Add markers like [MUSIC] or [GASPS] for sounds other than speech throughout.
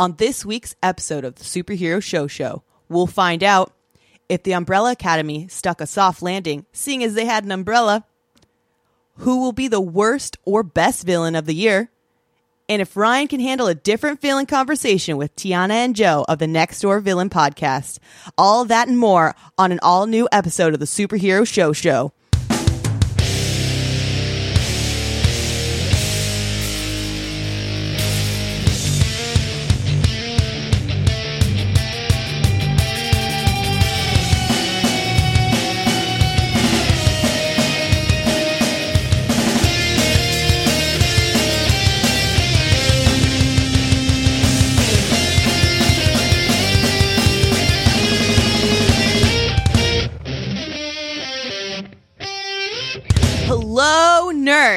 On this week's episode of the Superhero Show Show, we'll find out if the Umbrella Academy stuck a soft landing, seeing as they had an umbrella, who will be the worst or best villain of the year, and if Ryan can handle a different feeling conversation with Tiana and Joe of the Next Door Villain podcast. All that and more on an all new episode of the Superhero Show Show.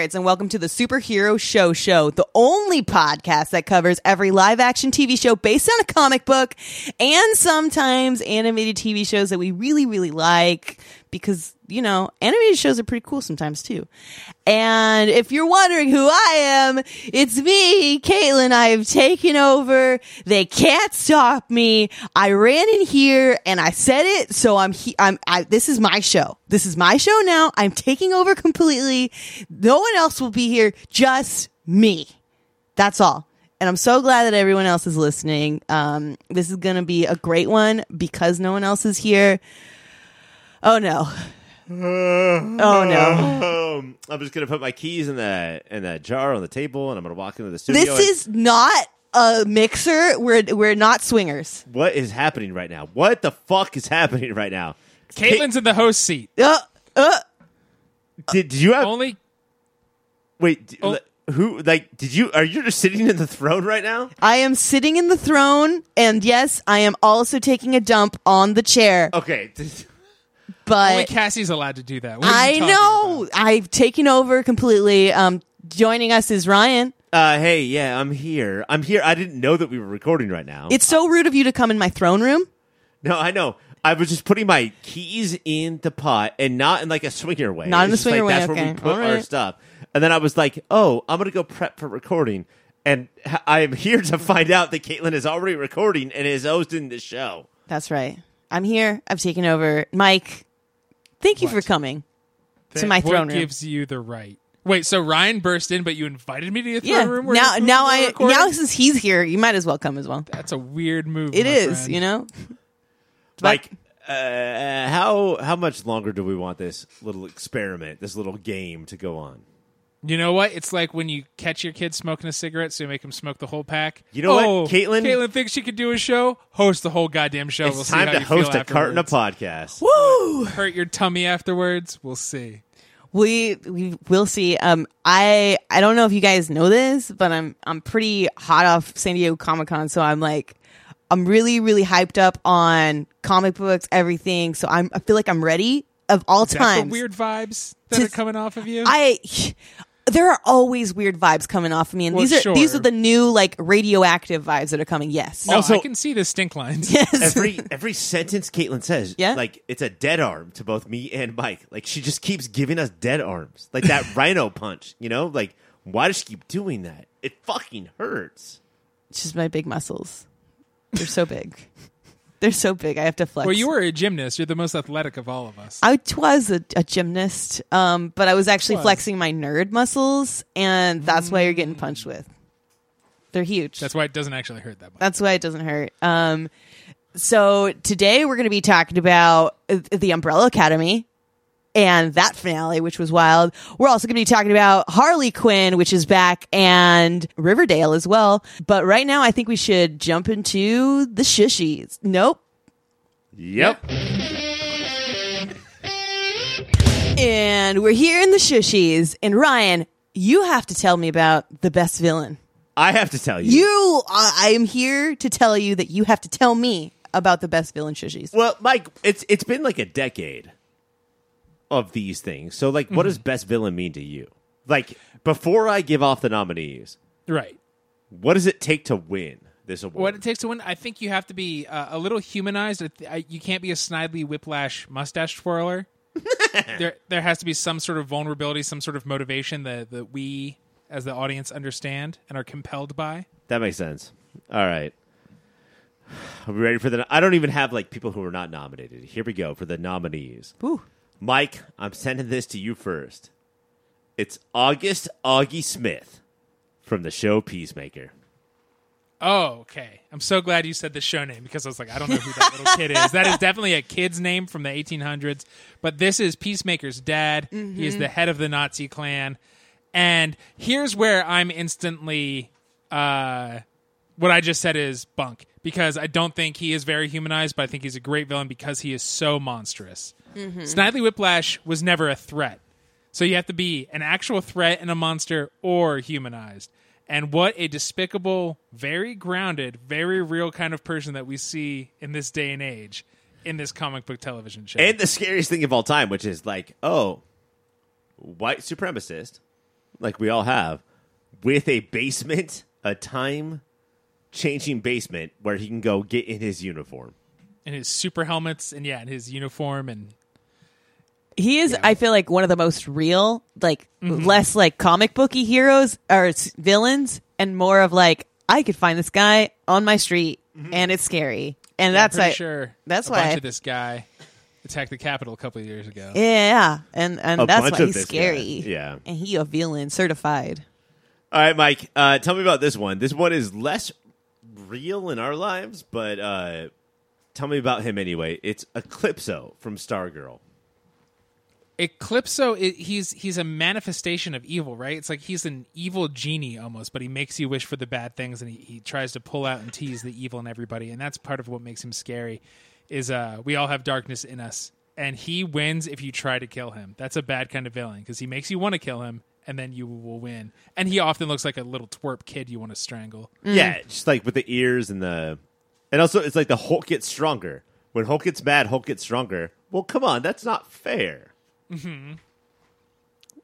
And welcome to the Superhero Show Show, the only podcast that covers every live action TV show based on a comic book and sometimes animated TV shows that we really, really like because, you know, animated shows are pretty cool sometimes too. And if you're wondering who I am, it's me, Caitlin. I've taken over. They can't stop me. I ran in here and I said it. So I'm, he- I'm, I, this is my show. This is my show now. I'm taking over completely. No one else will be here. Just me. That's all. And I'm so glad that everyone else is listening. Um, this is going to be a great one because no one else is here. Oh no. [LAUGHS] Oh no. Um, I'm just gonna put my keys in that in that jar on the table, and I'm gonna walk into the studio. This and- is not a mixer. We're we're not swingers. what is happening right now. What the fuck is happening right now? Caitlin's in the host seat. Uh, uh, Did, did you have Only wait? d- Oh. li- Who like did you? Are you just sitting in the throne right now? I am sitting in the throne, and yes, I am also taking a dump on the chair. Okay. [LAUGHS] only But Cassie's allowed to do that. What are I you talking know about? I've taken over completely. Um, joining us is Ryan. Uh, hey, yeah, I'm here. I'm here. I didn't know that we were recording right now. It's so rude of you to come in my throne room. no, I know. I was just putting my keys in the pot and not in like a swinger way. Not in It's a just like, swinger way, That's where okay. we put our Alright. stuff. And then I was like, oh, I'm gonna go prep for recording. And h- I am here to find out that Caitlin is already recording and is hosting the show. That's right. I'm here. I've taken over. Mike, thank you for What? coming to my what throne room. gives you the right? Wait, so Ryan burst in, but you invited me to your throne yeah. room? where Now, you- now we're I recording? now since he's here, you might as well come as well. That's a weird move. It my is, friend. you know. [LAUGHS] Like, uh, how how much longer do we want this little experiment, this little game to go on? You know what? It's like when you catch your kid smoking a cigarette, so you make him smoke the whole pack. You know what, Oh, Caitlin? Caitlin thinks she could do a show. Host the whole goddamn show. It's we'll see time how to you host a carton of afterwards. podcast. Woo! Hurt your tummy afterwards. We'll see. We we will see. Um, I I don't know if you guys know this, but I'm I'm pretty hot off San Diego Comic Con, so I'm like, I'm really really hyped up on comic books, everything. So I'm I feel like I'm ready of all Is that times. the weird vibes that To- are coming off of you? I there are always weird vibes coming off of me, and Well, these are sure. these are the new like radioactive vibes that are coming. Yes, no, Also- I can see the stink lines. [LAUGHS] yes. every every sentence Caitlin says, Yeah? like it's a dead arm to both me and Mike. Like she just keeps giving us dead arms, like that [LAUGHS] rhino punch. You know, like why does she keep doing that? It fucking hurts. it's just my big muscles. They're so big. [LAUGHS] They're so big. I have to flex. Well, you were a gymnast. You're the most athletic of all of us. I was a, a gymnast, um, but I was actually Was. flexing my nerd muscles, and that's why you're getting punched with. They're huge. That's why it doesn't actually hurt that much. That's why it doesn't hurt. Um, so today we're going to be talking about uh, the Umbrella Academy and that finale, which was wild. We're also going to be talking about Harley Quinn, which is back, and Riverdale as well. But right now, I think we should jump into the shushies. Nope. Yep. And we're here in the shushies. And Ryan, you have to tell me about the best villain. I have to tell you. You, I am here to tell you that you have to tell me about the best villain shushies. Well, Mike, it's it's been like a decade of these things. So, like, what does best villain mean to you? Like, before I give off the nominees, Right. what does it take to win this award? What it takes to win, I think you have to be uh, a little humanized. I th- I- You can't be a snidely whiplash mustache twirler. [LAUGHS] there, there has to be some sort of vulnerability, some sort of motivation that, that we, as the audience, understand and are compelled by. That makes sense. All right. Are we ready for the? I don't even have like people who are not nominated. Here we go for the nominees. Ooh. Mike, I'm sending this to you first. It's August Augie Smith from the show Peacemaker. Oh, okay. I'm so glad you said the show name because I was like, I don't know who that little kid is. That is definitely a kid's name from the 1800s. But this is Peacemaker's dad. He is the head of the Nazi clan. And here's where I'm instantly. Uh, what I just said is bunk because I don't think he is very humanized, but I think he's a great villain because he is so monstrous. Mm-hmm. Snidely Whiplash was never a threat. So you have to be an actual threat and a monster or humanized. And what a despicable, very grounded, very real kind of person that we see in this day and age in this comic book television show. And the scariest thing of all time, which is like, oh, white supremacist, like we all have, with a basement, a time changing basement where he can go get in his uniform. and his super helmets and yeah, and his uniform and He is, I feel like, one of the most real, like, Mm-hmm. less like comic booky heroes or villains, and more of like, I could find this guy on my street, and it's scary, and that's Mm-hmm. I'm pretty why, sure that's a why bunch I- of this guy attacked the Capitol a couple of years ago. yeah, and and A that's why he's this guy, scary. yeah. and he a villain certified. All right, Mike, uh, tell me about this one. This one is less real in our lives, but uh, tell me about him anyway. It's Eclipso from Stargirl. Eclipso, i he's he's a manifestation of evil, right? It's like he's an evil genie almost, but he makes you wish for the bad things, and he, he tries to pull out and tease the evil in everybody, and that's part of what makes him scary. Is uh, we all have darkness in us, and he wins if you try to kill him. That's a bad kind of villain because he makes you want to kill him, and then you will win. And he often looks like a little twerp kid you want to strangle. Yeah, just like with the ears and the, and also it's like the Hulk gets stronger. When Hulk gets mad, Hulk gets stronger. Well, come on, that's not fair.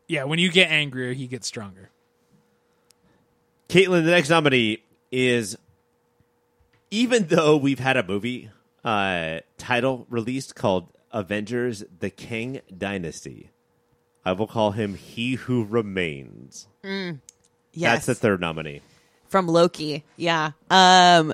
Yeah, when you get angrier, he gets stronger. Caitlin, the next nominee is, even though we've had a movie uh, title released called Avengers: The Kang Dynasty, I will call him He Who Remains. Yes, That's the third nominee. from Loki. Yeah. Um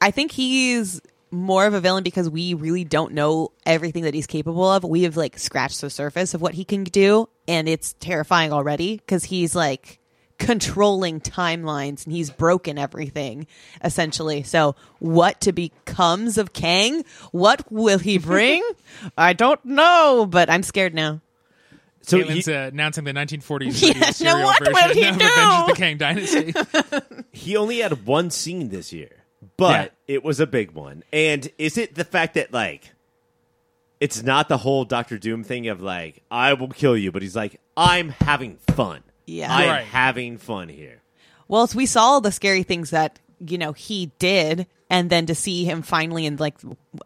I think he's more of a villain because we really don't know everything that he's capable of. We have like scratched the surface of what he can do and it's terrifying already because he's like controlling timelines and he's broken everything essentially. So what to becomes of Kang? What will he [LAUGHS] bring? I don't know, but I'm scared now. So Caitlin's he, uh, announcing the 1940s [LAUGHS] Yeah, radio serial what will version he of do? Avengers: The Kang Dynasty. [LAUGHS] he only had one scene this year, but it was a big one. And is it the fact that like it's not the whole Doctor Doom thing of like I will kill you, but he's like I'm having fun. Yeah. I'm Right. having fun here. Well, so we saw all the scary things that you know he did, and then to see him finally in like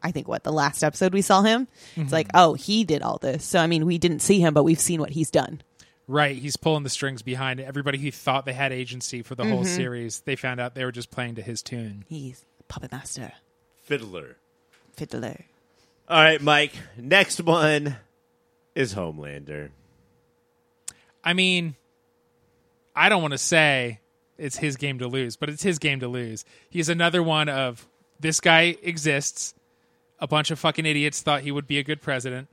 I think what the last episode we saw him, it's like oh he did all this. So I mean we didn't see him, but we've seen what he's done. Right, he's pulling the strings behind it. Everybody who thought they had agency for the whole Mm-hmm. series, they found out they were just playing to his tune. He's puppet master, Fiddler. fiddler. All right, Mike. Next one is Homelander. I mean, I don't want to say it's his game to lose, but it's his game to lose. He's another one of this guy exists. A bunch of fucking idiots thought he would be a good president.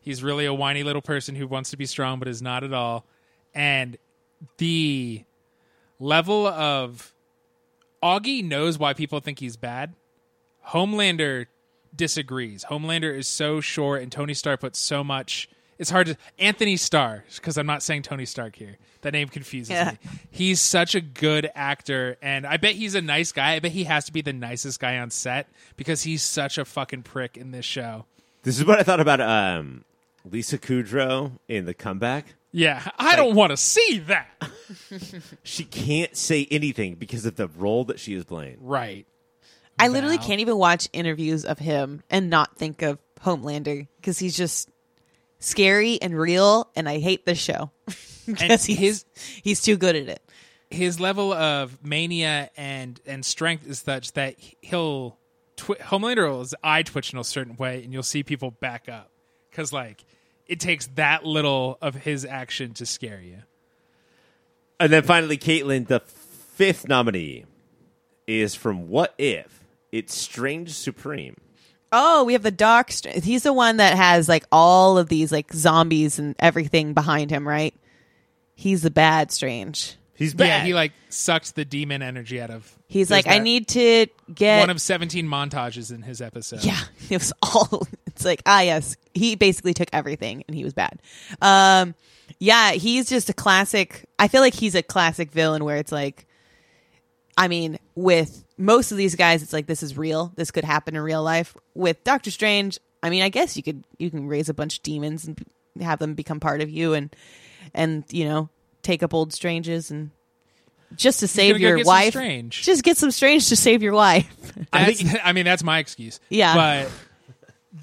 He's really a whiny little person who wants to be strong but is not at all. And the level of Augie knows why people think he's bad. Homelander disagrees. Homelander is so short, and Tony Stark puts so much. It's hard to Anthony Starr because I'm not saying Tony Stark here. That name confuses Yeah. me. He's such a good actor, and I bet he's a nice guy. I bet he has to be the nicest guy on set because he's such a fucking prick in this show. This is what I thought about um, Lisa Kudrow in The Comeback. Yeah, I don't want to see that. [LAUGHS] She can't say anything because of the role that she is playing. Right. I literally Val. can't even watch interviews of him and not think of Homelander because he's just scary and real, and I hate this show [LAUGHS] because he's his- he's too good at it. his level of mania and and strength is such that he'll twi- Homelander will his eye twitch in a certain way, and you'll see people back up because like it takes that little of his action to scare you. And then finally, Caitlin, the fifth nominee is from What If, it's Strange Supreme. Oh, we have the Dark. Str- He's the one that has like all of these like zombies and everything behind him, right? He's the bad Strange. He's bad. Yeah, he like sucks the demon energy out of. He's There's like, I that need to get one of seventeen montages in his episode. Yeah, [LAUGHS] it was all. It's like ah yes, he basically took everything and he was bad. Um, yeah, he's just a classic. I feel like he's a classic villain where it's like, I mean, with most of these guys, it's like this is real. This could happen in real life. With Doctor Strange, I mean, I guess you could you can raise a bunch of demons and have them become part of you and and you know take up old stranges and just to save go your wife. Strange. Just get some strange to save your wife. I I think. [LAUGHS] I mean, that's my excuse. Yeah. but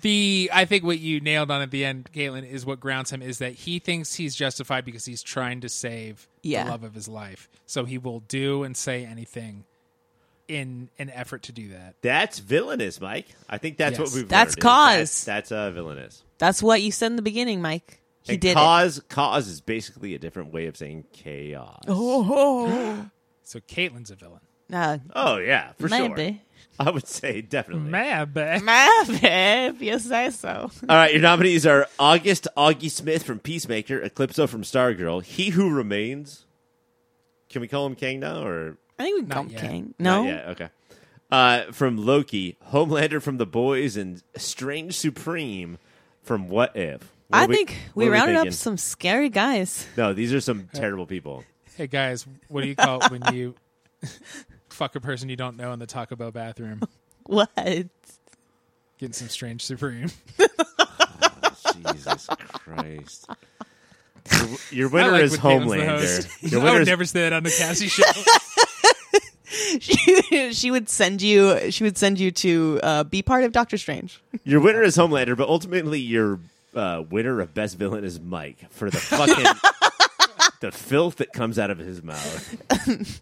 the I think what you nailed on at the end, Caitlin, is what grounds him is that he thinks he's justified because he's trying to save Yeah. the love of his life. So he will do and say anything in an effort to do that. That's villainous, Mike. I think that's Yes. what we've. That's learned cause. That's, that's uh, villainous. That's what you said in the beginning, Mike. He And did it. cause cause is basically a different way of saying chaos. [GASPS] Oh, So Caitlin's a villain. Uh, oh yeah, for sure. maybe. I would say definitely. Maybe. Maybe, if you say so. All right, your nominees are August Augie Smith from Peacemaker, Eclipso from Stargirl, He Who Remains. Can we call him Kang now, or I think we can Not call him yet. Kang. No? Yeah. Okay. Uh, from Loki, Homelander from The Boys, and Strange Supreme from What If. What I are we- think what we are rounded up thinking? some scary guys. No, these are some [LAUGHS] terrible people. Hey guys, what do you call it when you [LAUGHS] fuck a person you don't know in the Taco Bell bathroom? [LAUGHS] What? Getting some strange supreme. Jesus Christ. Your, your winner like is when Caitlin's the host. Homelander. Your I winner would is never say that on the Cassie show. [LAUGHS] She, she would send you. She would send you to uh, be part of Doctor Strange. [LAUGHS] Your winner is Homelander, but ultimately your uh, winner of best villain is Mike for the fucking [LAUGHS] the filth that comes out of his mouth.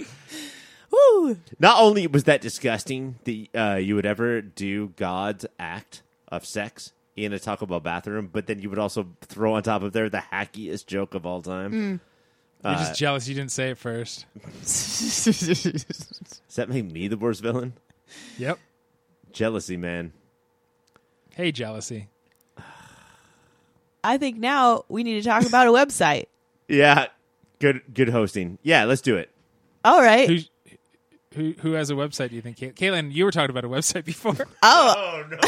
Woo! Not only was that disgusting that uh, you would ever do God's act of sex in a Taco Bell bathroom, but then you would also throw on top of there the hackiest joke of all time. You're Uh, just jealous you didn't say it first. [LAUGHS] Does that make me the worst villain? Yep. Jealousy, man. Hey, jealousy. I think now we need to talk about a website. Yeah, good good hosting. Yeah, let's do it. All right. Who, who who has a website? Do you think, Cait- Caitlin? You were talking about a website before. Oh, Oh no. [LAUGHS]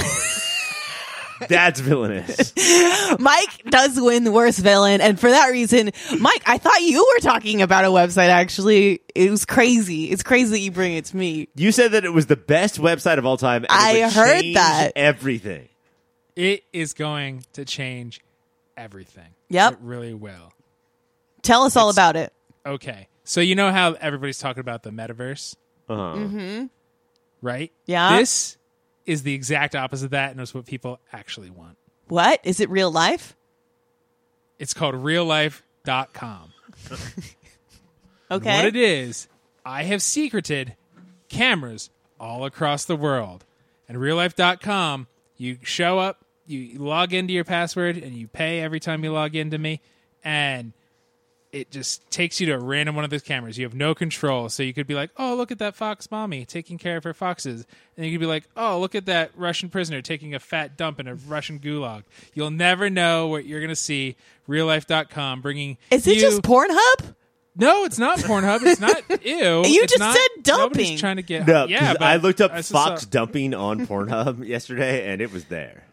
That's villainous. [LAUGHS] Mike does win the worst villain, and for that reason, Mike, I thought you were talking about a website. Actually, it was crazy. It's crazy that you bring it to me. You said that it was the best website of all time. And I heard that. Everything. it is going to change everything. Yep. It really will. Tell us all about it. Okay. So you know how everybody's talking about the metaverse, Uh-huh. right? Yeah. This is the exact opposite of that, and it's what people actually want. What is it? Real life? It's called reallife.com. [LAUGHS] Okay. What it is, I have secreted cameras all across the world. And reallife.com, you show up, you log into your password, and you pay every time you log into me. And it just takes you to a random one of those cameras. You have no control. So you could be like, oh, look at that fox mommy taking care of her foxes. And you could be like, oh, look at that Russian prisoner taking a fat dump in a Russian gulag. You'll never know what you're going to see. Reallife.com bringing Is it you- just Pornhub? no, it's not Pornhub. It's not [LAUGHS] ew. You It's just not- said dumping. Nobody's trying to get No, yeah. 'cause But I looked up I fox saw- dumping on [LAUGHS] Pornhub yesterday, and it was there.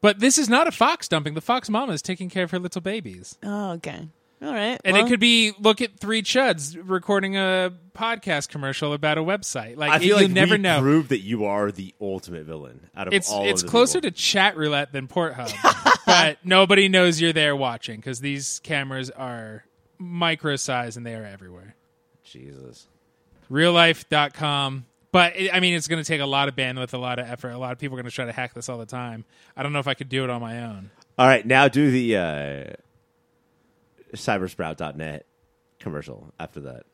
but this is not a fox dumping. The fox mama is taking care of her little babies, Oh, okay. All right. and Well, it could be look at three chuds recording a podcast commercial about a website. Like I it, feel you like never we know. Prove that you are the ultimate villain out of It's all. it's of closer people. to chat roulette than Pornhub, [LAUGHS] but nobody knows you're there watching because these cameras are micro size and they are everywhere. Jesus. reallife.com but it, i mean it's going to take a lot of bandwidth a lot of effort a lot of people are going to try to hack this all the time i don't know if i could do it on my own All right, now do the uh, cybersprout.net commercial after that.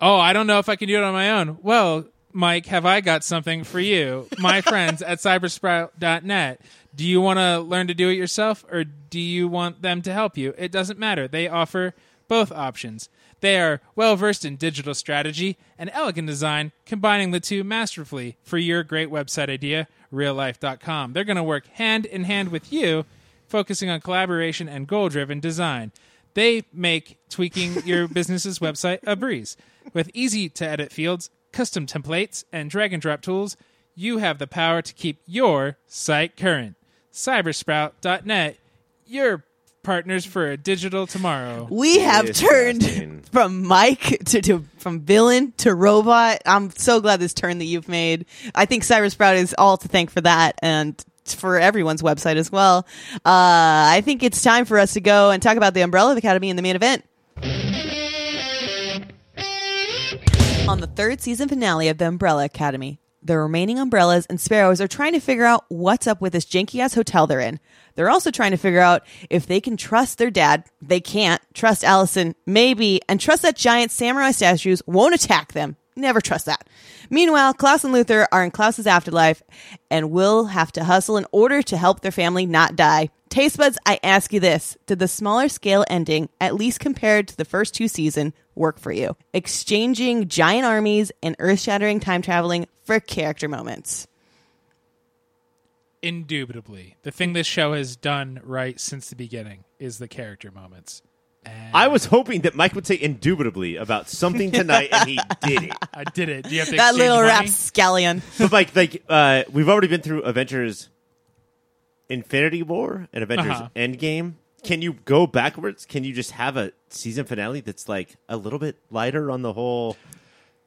oh i don't know if i can do it on my own well mike have i got something for you my [LAUGHS] friends at cybersprout.net do you want to learn to do it yourself or do you want them to help you it doesn't matter they offer both options They are well versed in digital strategy and elegant design, combining the two masterfully for your great website idea, reallife.com. They're going to work hand in hand with you, focusing on collaboration and goal driven design. They make tweaking your [LAUGHS] business's website a breeze. With easy to edit fields, custom templates, and drag and drop tools, you have the power to keep your site current. Cybersprout.net, your partners for a digital tomorrow. We have turned [LAUGHS] from Mike to, to from villain to robot. I'm so glad this turn that you've made. I think Cybersprout is all to thank for that and for everyone's website as well. Uh, I think it's time for us to go and talk about the Umbrella Academy in the main event. On the third season finale of the Umbrella Academy, the remaining umbrellas and sparrows are trying to figure out what's up with this janky ass hotel they're in. They're also trying to figure out if they can trust their dad. They can't. Trust Allison, maybe, and trust that giant samurai statues won't attack them. Never trust that. Meanwhile, Klaus and Luther are in Klaus's afterlife and will have to hustle in order to help their family not die. Taste buds, I ask you this. Did the smaller scale ending, at least compared to the first two season, work for you? Exchanging giant armies and earth shattering time traveling for character moments. Indubitably. The thing this show has done right since the beginning is the character moments. And I was hoping that Mike would say indubitably about something [LAUGHS] tonight, and he did it. [LAUGHS] I did it. Do you have to That exchange little money? rapscallion. [LAUGHS] But Mike, like, uh, we've already been through Avengers Infinity War and Avengers Uh-huh. Endgame. Can you go backwards? Can you just have a season finale that's like a little bit lighter on the whole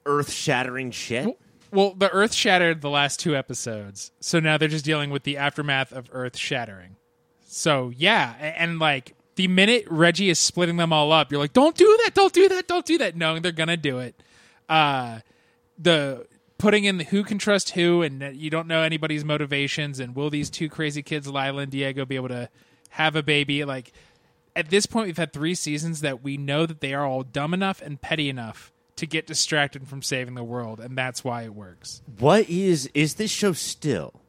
earth-shattering shit? Well, the Earth shattered the last two episodes, so now they're just dealing with the aftermath of Earth shattering. So yeah, a- and like the minute Reggie is splitting them all up, you're like, "Don't do that! Don't do that! Don't do that!" No, they're gonna do it. Uh, the putting in the who can trust who, and you don't know anybody's motivations, and will these two crazy kids, Lila and Diego, be able to have a baby? Like at this point, we've had three seasons that we know that they are all dumb enough and petty enough to get distracted from saving the world, and that's why it works. What is is this show still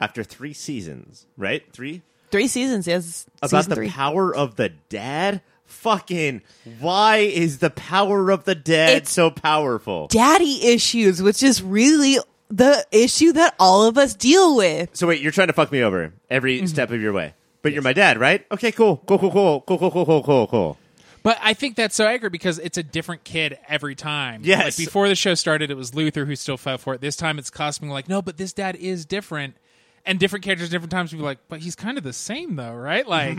after three seasons? Right, three Three seasons, yes. about the three. power of the dad. Fucking why is the power of the dad It's- so powerful? daddy issues, which is really the issue that all of us deal with. So wait, you're trying to fuck me over every Mm-hmm. step of your way. But you're my dad, right? Okay, cool. Cool, cool, cool, cool, cool, cool, cool, cool, cool. But I think that's so accurate because it's a different kid every time. Yes. Like before the show started, it was Luther who still fell for it. This time it's Cosmo like, no, but this dad is different. And different characters, different times, people are like, but he's kind of the same though, right? Like,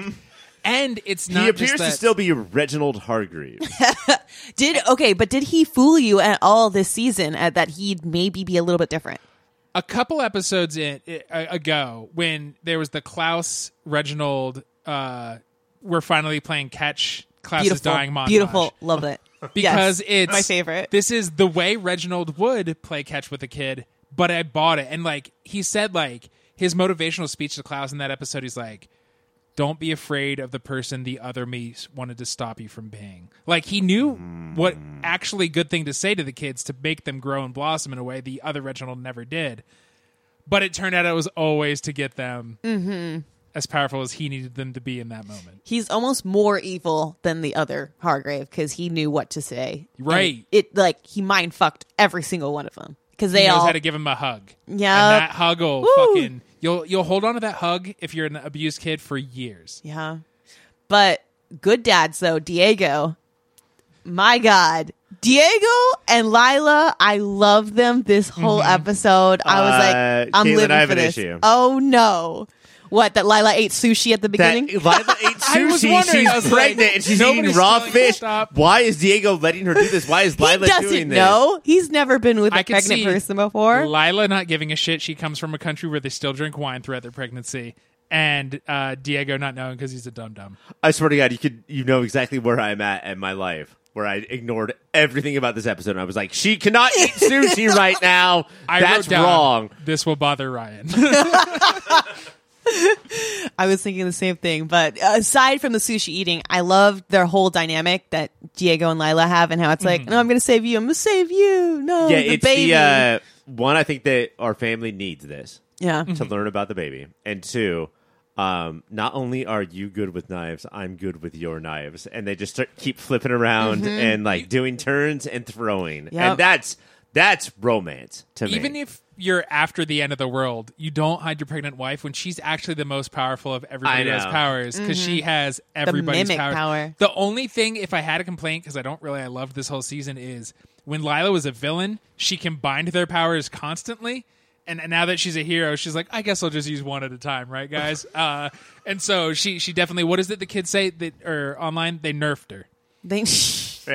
and it's not He appears just to still be Reginald Hargreeves. [LAUGHS] Did okay, but did he fool you at all this season at that he'd maybe be a little bit different? a couple episodes in uh, ago when there was the Klaus Reginald uh we're finally playing catch Klaus is Beautiful, dying montage. beautiful, love it. [LAUGHS] because Yes, it's my favorite. This is the way Reginald would play catch with a kid, but I bought it. And like he said, like his motivational speech to Klaus in that episode, he's like, "Don't be afraid of the person the other me wanted to stop you from being." Like he knew what actually good thing to say to the kids to make them grow and blossom in a way the other Reginald never did. But it turned out it was always to get them Mm-hmm. as powerful as he needed them to be in that moment. He's almost more evil than the other Hargrave because he knew what to say. Right. And It like he mind fucked every single one of them because he they knows all how to give him a hug. Yeah. and that hug will Woo. fucking you'll you'll hold on to that hug if you're an abused kid for years. Yeah. But good dads though, Diego. My God. Diego and Lila, I love them this whole episode. I was Uh, like, I'm Caitlin, living I have for an this. issue. Oh no. What, that Lila ate sushi at the That beginning? Lila ate [LAUGHS] I was sushi. wondering, She's I was like, pregnant and she's nobody's eating raw telling her to fish. stop. Why is Diego letting her do this? Why is he Lila doesn't doing this? know. He's never been with a I could pregnant see person before. Lila not giving a shit. She comes from a country where they still drink wine throughout their pregnancy, and uh, Diego not knowing because he's a dum dum. I swear to God, you could you know exactly where I'm at in my life. Where I ignored everything about this episode, and I was like, "She cannot eat [LAUGHS] sushi right now. I That's wrote down, wrong." This will bother Ryan. [LAUGHS] I was thinking the same thing. But aside from the sushi eating, I love their whole dynamic that Diego and Lila have and how it's like, no, I'm going to save you. I'm going to save you. No, Yeah, the it's baby. the uh, one. I think that our family needs this yeah. to learn about the baby, and two, um, not only are you good with knives, I'm good with your knives, and they just start keep flipping around and like doing turns and throwing, Yep. and that's that's romance to me. Even if you're after the end of the world, you don't hide your pregnant wife when she's actually the most powerful of everybody who has powers because she has everybody's mimic power. power. The only thing, if I had a complaint, because I don't really, I loved this whole season, is when Lila was a villain, she combined their powers constantly. And, and now that she's a hero, she's like, I guess I'll just use one at a time, right, guys? [LAUGHS] uh, and so she she definitely. What is it the kids say that or online? They nerfed her. They, [LAUGHS]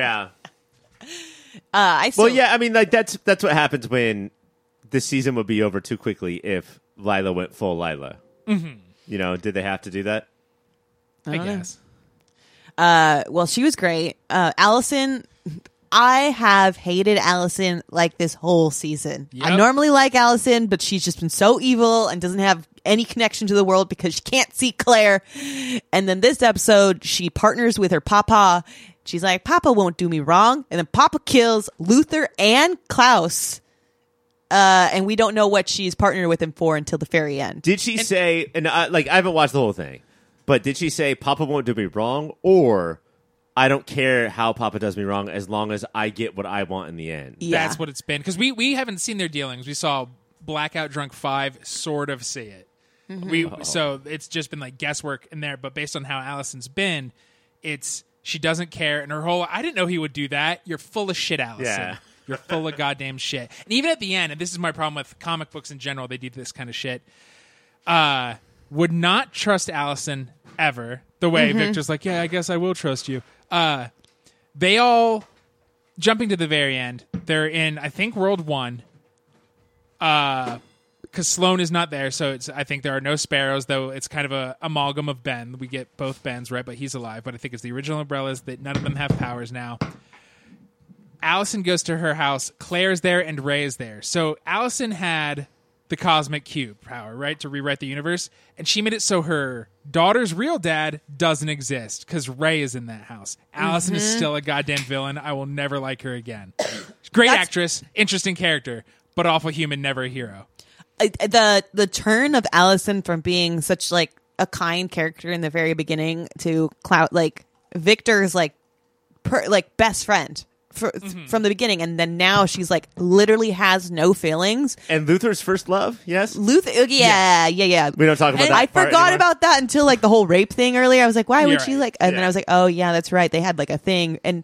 uh. I still, Well, yeah, I mean, like that's that's what happens when the season would be over too quickly if Lila went full Lila. Mm-hmm. You know, did they have to do that? I, don't guess. Uh, well, she was great. Uh, Allison, I have hated Allison like this whole season. I normally like Allison, but she's just been so evil and doesn't have any connection to the world because she can't see Claire. And then this episode, she partners with her papa. She's like, Papa won't do me wrong. And then Papa kills Luther and Klaus. Uh, and we don't know what she's partnered with him for until the very end. Did she say? And I, like, I haven't watched the whole thing, but did she say Papa won't do me wrong, or I don't care how Papa does me wrong as long as I get what I want in the end? Yeah. That's what it's been because we we haven't seen their dealings. We saw Blackout Drunk Five sort of see it. We so it's just been like guesswork in there, but based on how Allison's been, it's she doesn't care, and her whole I didn't know he would do that. You're full of shit, Allison. Yeah. [LAUGHS] You're full of goddamn shit. And even at the end, and this is my problem with comic books in general, they do this kind of shit. Uh, would not trust Allison ever. The way Victor's like, yeah, I guess I will trust you. Uh, they all jumping to the very end. They're in, I think, World One. Uh, because Sloane is not there, so it's. I think there are no sparrows, though. It's kind of a amalgam of Ben. We get both Bens, right? But he's alive. But I think it's the original umbrellas that none of them have powers now. Allison goes to her house. Claire's there and Ray is there. So Allison had the cosmic cube power, right, to rewrite the universe, and she made it so her daughter's real dad doesn't exist because Ray is in that house. Allison is mm-hmm. still a goddamn villain. I will never like her again. Great That's- actress, interesting character, but awful human, never a hero. The the turn of Allison from being such like a kind character in the very beginning to clout like Victor's like per, like best friend for, from the beginning, and then now she's like literally has no feelings. And Luther's first love, yes. Luther, uh, yeah, yeah, yeah. We don't talk about And that I forgot anymore? about that until like the whole rape thing earlier. I was like, why would You're she right. like? And then I was like, oh yeah, that's right. They had like a thing. And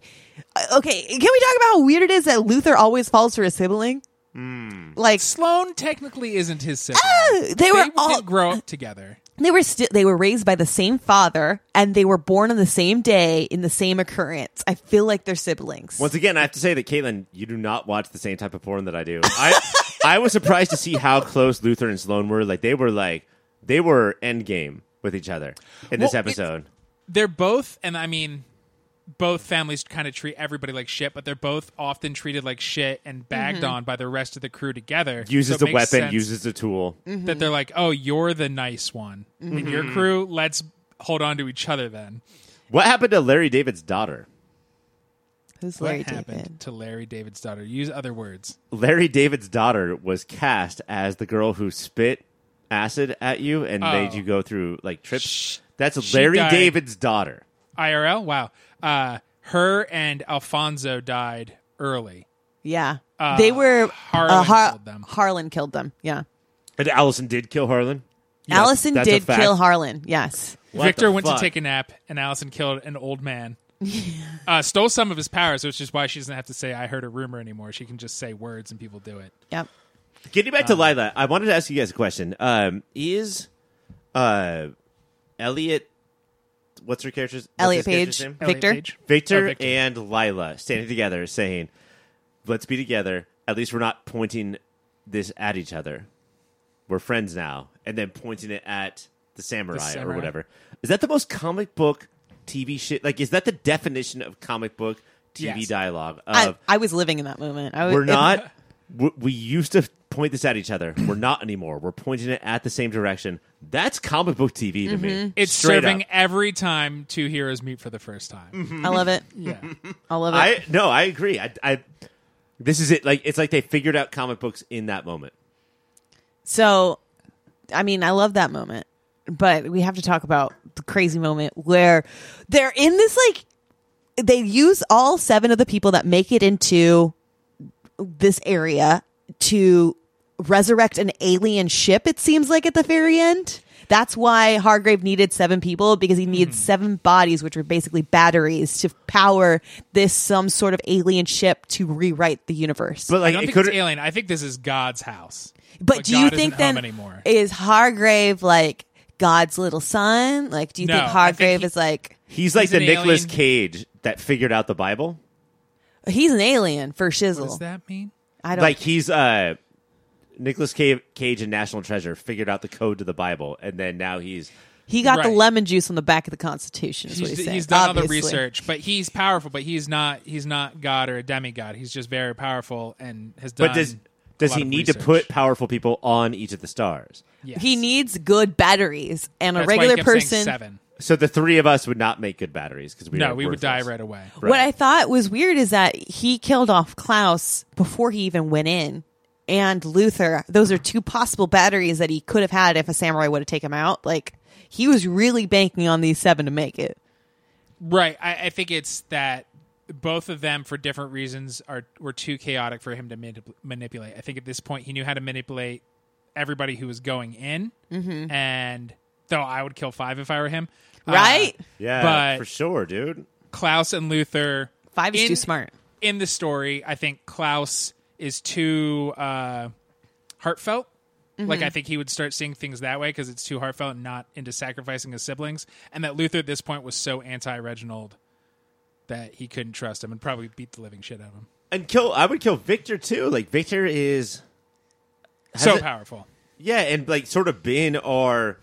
uh, okay, can we talk about how weird it is that Luther always falls for a sibling? Hmm. Like Sloane technically isn't his sibling. Ah, they were all didn't grow up together. they were still they were raised by the same father and they were born on the same day in the same occurrence. I feel like they're siblings. Once again, I have to say that Caitlin, you do not watch the same type of porn that I do. I [LAUGHS] I was surprised to see how close Luther and Sloane were. Like they were like they were endgame with each other in this Well, it- episode. They're both, and I mean, both families kind of treat everybody like shit, but they're both often treated like shit and bagged mm-hmm. on by the rest of the crew together. uses So the weapon, uses the tool. that they're like, oh, you're the nice one mm-hmm. in your mm-hmm. crew. Let's hold on to each other then. What happened to Larry David's daughter? Who's What Larry happened David? to Larry David's daughter? Use other words. Larry David's daughter was cast as the girl who spit acid at you and Oh. made you go through like trips. Sh- That's she Larry died. David's daughter. IRL. Wow. Uh, her and Alphonso died early. Yeah, Uh, they were Harlan uh, Har- killed them. Harlan killed them. Yeah, And Allison did kill Harlan. Allison did kill Harlan. Yes, What Victor went fuck? to take a nap, and Allison killed an old man. [LAUGHS] uh, stole some of his powers, which is why she doesn't have to say "I heard a rumor" anymore. She can just say words, and people do it. yep. Getting back to Lila, I wanted to ask you guys a question. Um, is uh, Elliot, what's her character's what's Elliot his character's Page. name? Elliot Victor? Page? Victor, Oh, Victor. and Lila standing together, saying, "Let's be together. At least we're not pointing this at each other. We're friends now." And then pointing it at the samurai, or samurai. whatever. Is that the most comic book TV shit? Like, is that the definition of comic book TV Yes. dialogue? Of I, I was living in that moment. I was, we're not. [LAUGHS] we- we used to point this at each other. [CLEARS THROAT] We're not anymore. We're pointing it at the same direction. That's comic book TV to me. Mm-hmm. It's Straight serving up. every time two heroes meet for the first time. Mm-hmm. I love it. [LAUGHS] Yeah, I love it. I no, I agree. I, I this is it. Like it's like they figured out comic books in that moment. so, I mean, I love that moment. but we have to talk about the crazy moment where they're in this like they use all seven of the people that make it into this area to resurrect an alien ship it seems like at the very end that's why hargrave needed seven people because he needs seven bodies which are basically batteries to power this some sort of alien ship to rewrite the universe But I like don't it think it's alien. I think this is God's house. But But do you think isn't then anymore. is Hargrave like God's little son? Like, do you No, think I think Hargrave he- is like he's like He's the Nicolas Cage that figured out the Bible. he's an alien for shizzle. What shizzle? does that mean? I don't Like he's uh Nicolas Cage, Cage in National Treasure figured out the code to the Bible, and then now he's he got the lemon juice on the back of the Constitution. Is what He's, he's, saying. he's done all the research, but he's powerful. But he's not. He's not God or a demigod. He's just very powerful and has done. but does does he of need to put powerful people on each of the stars? Yes. He needs good batteries, and That's a why he regular kept person. Seven. So the three of us would not make good batteries because we No, we would die right away. Right. What I thought was weird is that he killed off Klaus before he even went in, and Luther. Those are two possible batteries that he could have had if a samurai would have taken him out. Like he was really banking on these seven to make it. Right. I, I think it's that both of them, for different reasons, are were too chaotic for him to manip- manipulate. I think at this point he knew how to manipulate everybody who was going in, Mm-hmm. and though I would kill five if I were him, Uh, Right? Yeah, But- for sure, dude. Klaus and Luther. Five is in- too smart. in the story, I think Klaus is too uh, heartfelt. Like Mm-hmm. I think he would start seeing things that way because it's too heartfelt and not into sacrificing his siblings. And that Luther at this point was so anti Reginald that he couldn't trust him and probably beat the living shit out of him. And kill. I would kill Victor too. Like Victor is So it- powerful. Yeah, and like sort of been our,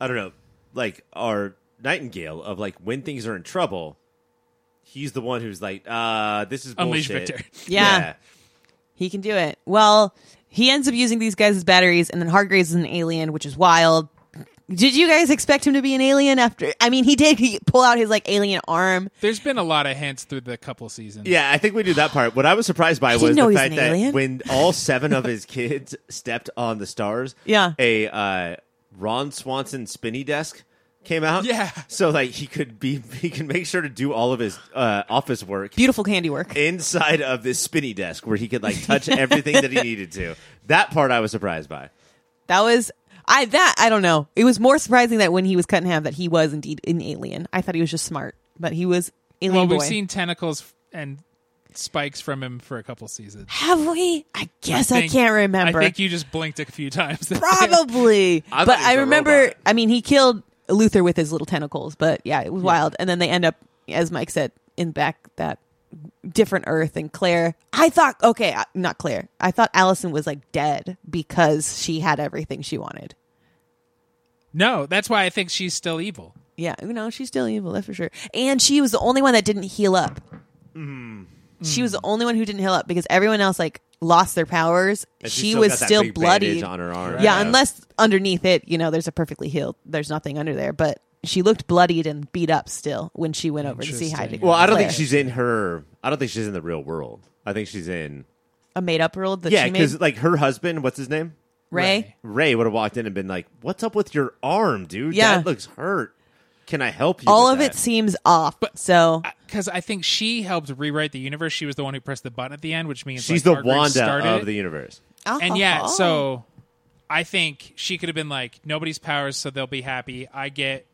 I don't know, like our Nightingale of like when things are in trouble. He's the one who's like, uh, this is Unleash bullshit. Victor. Yeah. He can do it. Well, he ends up using these guys as batteries, and then Hargraves is an alien, which is wild. Did you guys expect him to be an alien after? I mean, he did he pull out his like alien arm. There's been a lot of hints through the couple seasons. Yeah, I think we knew that part. What I was surprised by was the fact that alien. when all [LAUGHS] seven of his kids stepped on the stars, Yeah. a uh, Ron Swanson spinny desk came out. Yeah. so like he could be, [LAUGHS] he can make sure to do all of his uh, office work Beautiful candy work. inside of this spinny desk where he could like [LAUGHS] touch everything that he needed to. That part I was surprised by. That was I that I don't know. It was more surprising that when he was cut in half that he was indeed an alien. I thought he was just smart, but he was alien Well, boy. we've seen tentacles and spikes from him for a couple seasons. Have we? I guess I, think- can't remember. I think you just blinked a few [LAUGHS] times. Probably. I but he was I a remember, robot. I mean, he killed Luther with his little tentacles, but yeah, it was wild. And then they end up, as Mike said, in back that different Earth. And Claire, I thought, okay, uh, not Claire. I thought Allison was like dead because she had everything she wanted. no, that's why I think she's still evil. Yeah, you know, she's still evil, that's for sure. And she was the only one that didn't heal up. She was the mm. only one who didn't heal up because everyone else like lost their powers. And she still was got that still big bandage on her arm. Yeah, unless underneath it, you know, there's a perfectly healed. There's nothing under there, but she looked bloodied and beat up still when she went over to see Interesting. Heidegger. Well, I don't Claire. think she's in her. I don't think she's in the real world. I think she's in. a made up world that yeah, she made. because like her husband, what's his name? Ray. Ray would have walked in and been like, "What's up with your arm, dude? Yeah. that looks hurt. Can I help you?" All with of that?" it seems off. so Because I think she helped rewrite the universe. She was the one who pressed the button at the end, which means She's like, the Margaret Wanda started of it. the universe. and yeah, so I think she could have been like, nobody's powers, so they'll be happy. I get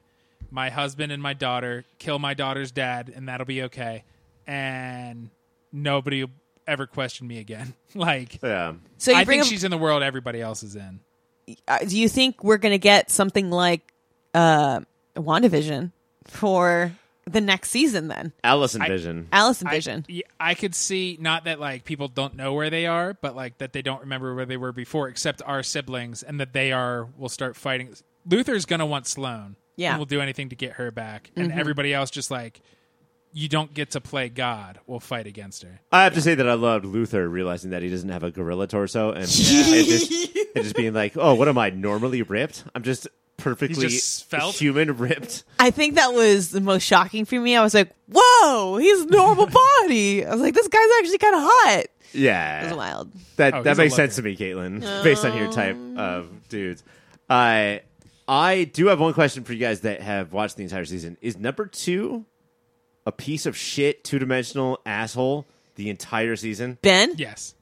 my husband and my daughter, kill my daughter's dad, and that'll be okay. And nobody will ever question me again. [LAUGHS] like, Yeah, so I think up, she's in the world everybody else is in. uh, do you think we're going to get something like uh WandaVision for the next season then? Allison I- Vision. Allison I- Vision. yeah, I, could see not that like people don't know where they are, but like that they don't remember where they were before, except our siblings, and that they are will start fighting. Luther's gonna want Sloane. Yeah. and will do anything to get her back, and mm-hmm. everybody else just like you don't get to play God. We'll fight against her. I have to say that I loved Luther realizing that he doesn't have a gorilla torso and, [LAUGHS] and, just, and just being like, "Oh, what am I normally ripped? I'm just perfectly just svelte? human ripped." I think that was the most shocking for me. I was like, "Whoa, he's normal [LAUGHS] body." I was like, "This guy's actually kind of hot." Yeah, It was Yeah, wild. that Oh, that makes sense to me, Caitlin, based on your um, type of dudes. I I do have one question for you guys that have watched the entire season. Is number two a piece of shit, two dimensional asshole the entire season? Ben? Yes.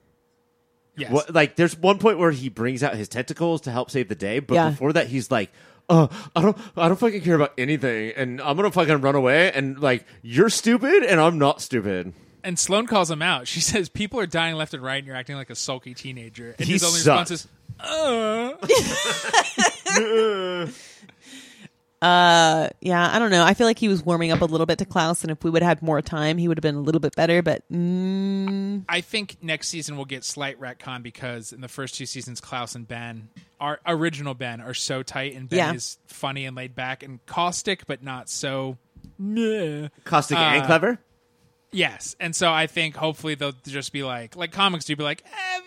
Yes. What, like, there's one point where he brings out his tentacles to help save the day, but Yeah. before that, he's like, "Uh, I don't, I don't fucking care about anything, and I'm gonna fucking run away." And like, you're stupid, and I'm not stupid. And Sloane calls him out. She [LAUGHS] says, "People are dying left and right, and you're acting like a sulky teenager." And He his only sucks. response is, "Uh." [LAUGHS] [LAUGHS] Uh, yeah, I don't know. I feel like he was warming up a little bit to Klaus, and if we would have had more time, he would have been a little bit better. But mm, I think next season we'll get slight retcon because in the first two seasons, Klaus and Ben, our original Ben, are so tight, and Ben Yeah. is funny and laid back and caustic, but not so. Nah. Caustic Uh, and clever. Yes, and so I think hopefully they'll just be like, like comics do, be like, eh,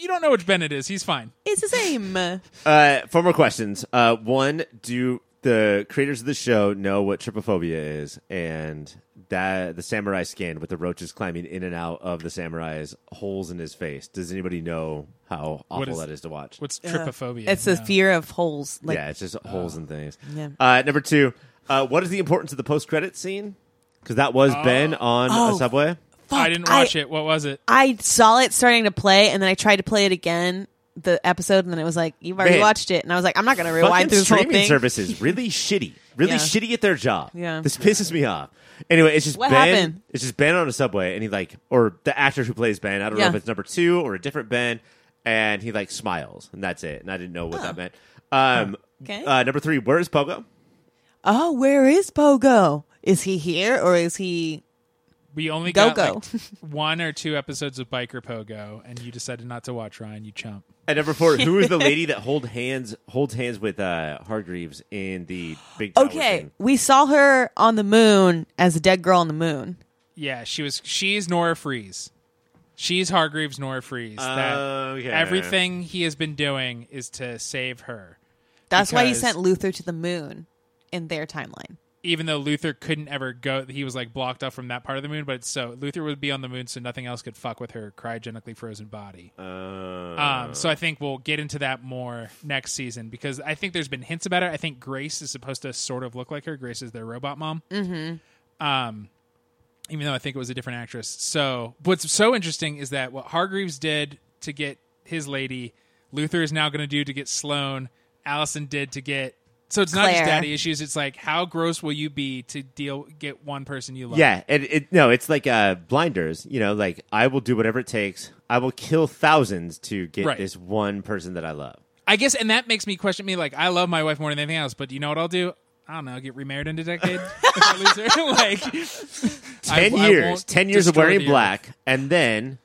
you don't know which Ben it is. He's fine. it's the same. [LAUGHS] Uh, four more questions. Uh, one, do the creators of the show know what trypophobia is, and that the samurai skin with the roaches climbing in and out of the samurai's holes in his face? Does anybody know how awful is- that is to watch? What's trypophobia? It's the No. fear of holes. Like, yeah, it's just holes and things. Yeah. Uh, number two, uh, what is the importance of the post credit scene? Because that was Ben on Oh. a subway. I didn't watch it. What was it? I saw it starting to play, and then I tried to play it again, the episode, and then it was like, "You've already Man. watched it," and I was like, "I'm not going to rewind through this whole streaming thing." services really shitty, really Yeah. shitty at their job. Yeah. this pisses me off. Anyway, it's just What Ben. happened? It's just Ben on a subway, and he like, or the actor who plays Ben. I don't know if it's number two or a different Ben, and he like smiles, and that's it. And I didn't know what Oh. that meant. Um, Okay. uh, number three, where is Pogo? Oh, where is Pogo? Is he here or is he? We only Go, got go. like, [LAUGHS] one or two episodes of Biker Pogo, and you decided not to watch Ryan. You chump. And number four, who is the [LAUGHS] lady that hold hands holds hands with uh, Hargreeves in the big? tower Okay, scene? we saw her on the moon as a dead girl on the moon. Yeah, she was. She's Nora Fries. She's Hargreeves Nora Fries. that Okay. everything he has been doing is to save her. That's why he sent Luther to the moon in their timeline. Even though Luther couldn't ever go, he was like blocked off from that part of the moon. But so Luther would be on the moon, so nothing else could fuck with her cryogenically frozen body. Uh, Um, so I think we'll get into that more next season because I think there's been hints about it. I think Grace is supposed to sort of look like her. Grace is their robot mom. Mm-hmm. Um, even though I think it was a different actress. So what's so interesting is that what Hargreeves did to get his lady, Luther is now going to do to get Sloane. Allison did to get. So it's not just daddy issues. It's like how gross will you be to deal get one person you love? Yeah, and it no, it's like uh, blinders. You know, like I will do whatever it takes. I will kill thousands to get Right. this one person that I love. I guess, and that makes me question me. Like, I love my wife more than anything else, but do you know what I'll do? I don't know. Get remarried in a decade [LAUGHS] if I lose her. [LAUGHS] like Ten I years, won't ten years of wearing black, and then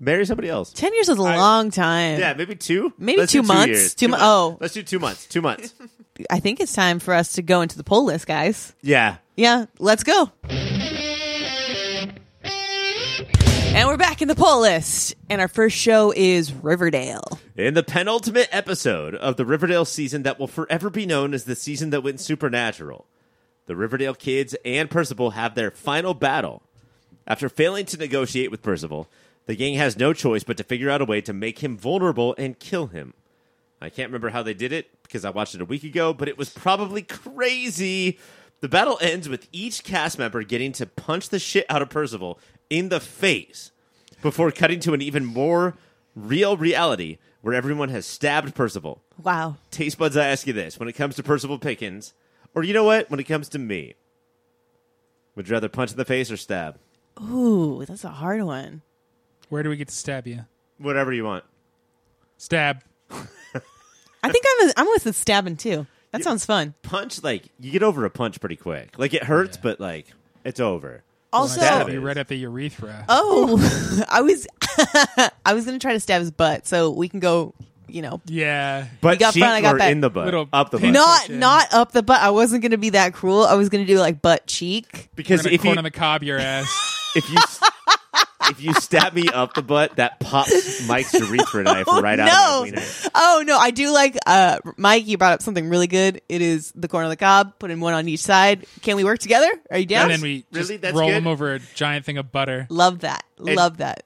marry somebody else. Ten years is a I- long time. Yeah, maybe two. Maybe Let's two months. years. Two mo- oh. let's do two months. Two months. [LAUGHS] I think it's time for us to go into the Pull List, guys. yeah. Yeah, let's go. And we're back in the Pull List. And our first show is Riverdale. In the penultimate episode of the Riverdale season that will forever be known as the season that went supernatural, the Riverdale kids and Percival have their final battle. After failing to negotiate with Percival, the gang has no choice but to figure out a way to make him vulnerable and kill him. I can't remember how they did it because I watched it a week ago, but it was probably crazy. The battle ends with each cast member getting to punch the shit out of Percival in the face before cutting to an even more real reality where everyone has stabbed Percival. Wow. Taste buds, I ask you this: when it comes to Percival Pickens, or you know what, when it comes to me, would you rather punch in the face or stab? Ooh, that's a hard one. Where do we get to stab you? Whatever you want. Stab. I think I'm, a, I'm with the stabbing too. That sounds fun. Punch, like you get over a punch pretty quick. Like it hurts, but like it's over. Also, Stab Stab it. you right at the urethra. oh, [LAUGHS] I was [LAUGHS] I was gonna try to stab his butt, so we can go. You know, yeah. But got cheek front, I got or back. in the butt, Little up the butt. pinch. not Push in. not up the butt. I wasn't gonna be that cruel. I was gonna do like butt cheek. because We're if you corn on the cob your ass. [LAUGHS] if you if you stab me up the butt, that pops Mike's urethra knife [LAUGHS] right out no. of my wiener. Oh no, I do like uh Mike, you brought up something really good. It is the corner of the cob, putting one on each side. Can we work together? Are you down? and then we just Really? That's roll good? them over a giant thing of butter. Love that. Love that.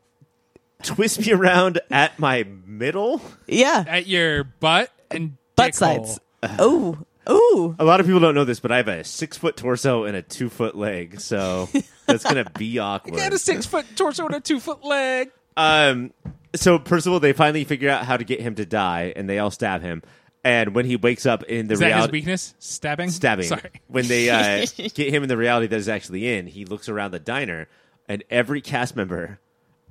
Twist me around at my middle. Yeah. At your butt and Butt dick sides. hole. Oh, oh. A lot of people don't know this, but I have a six foot torso and a two foot leg, so [LAUGHS] that's gonna be awkward. You Got a six foot torso and a two foot leg. Um, so Percival, they finally figure out how to get him to die, and they all stab him. And when he wakes up in the Is that his reality, weakness? Stabbing. stabbing. Sorry. When they uh, [LAUGHS] get him in the reality that is actually in, he looks around the diner, and every cast member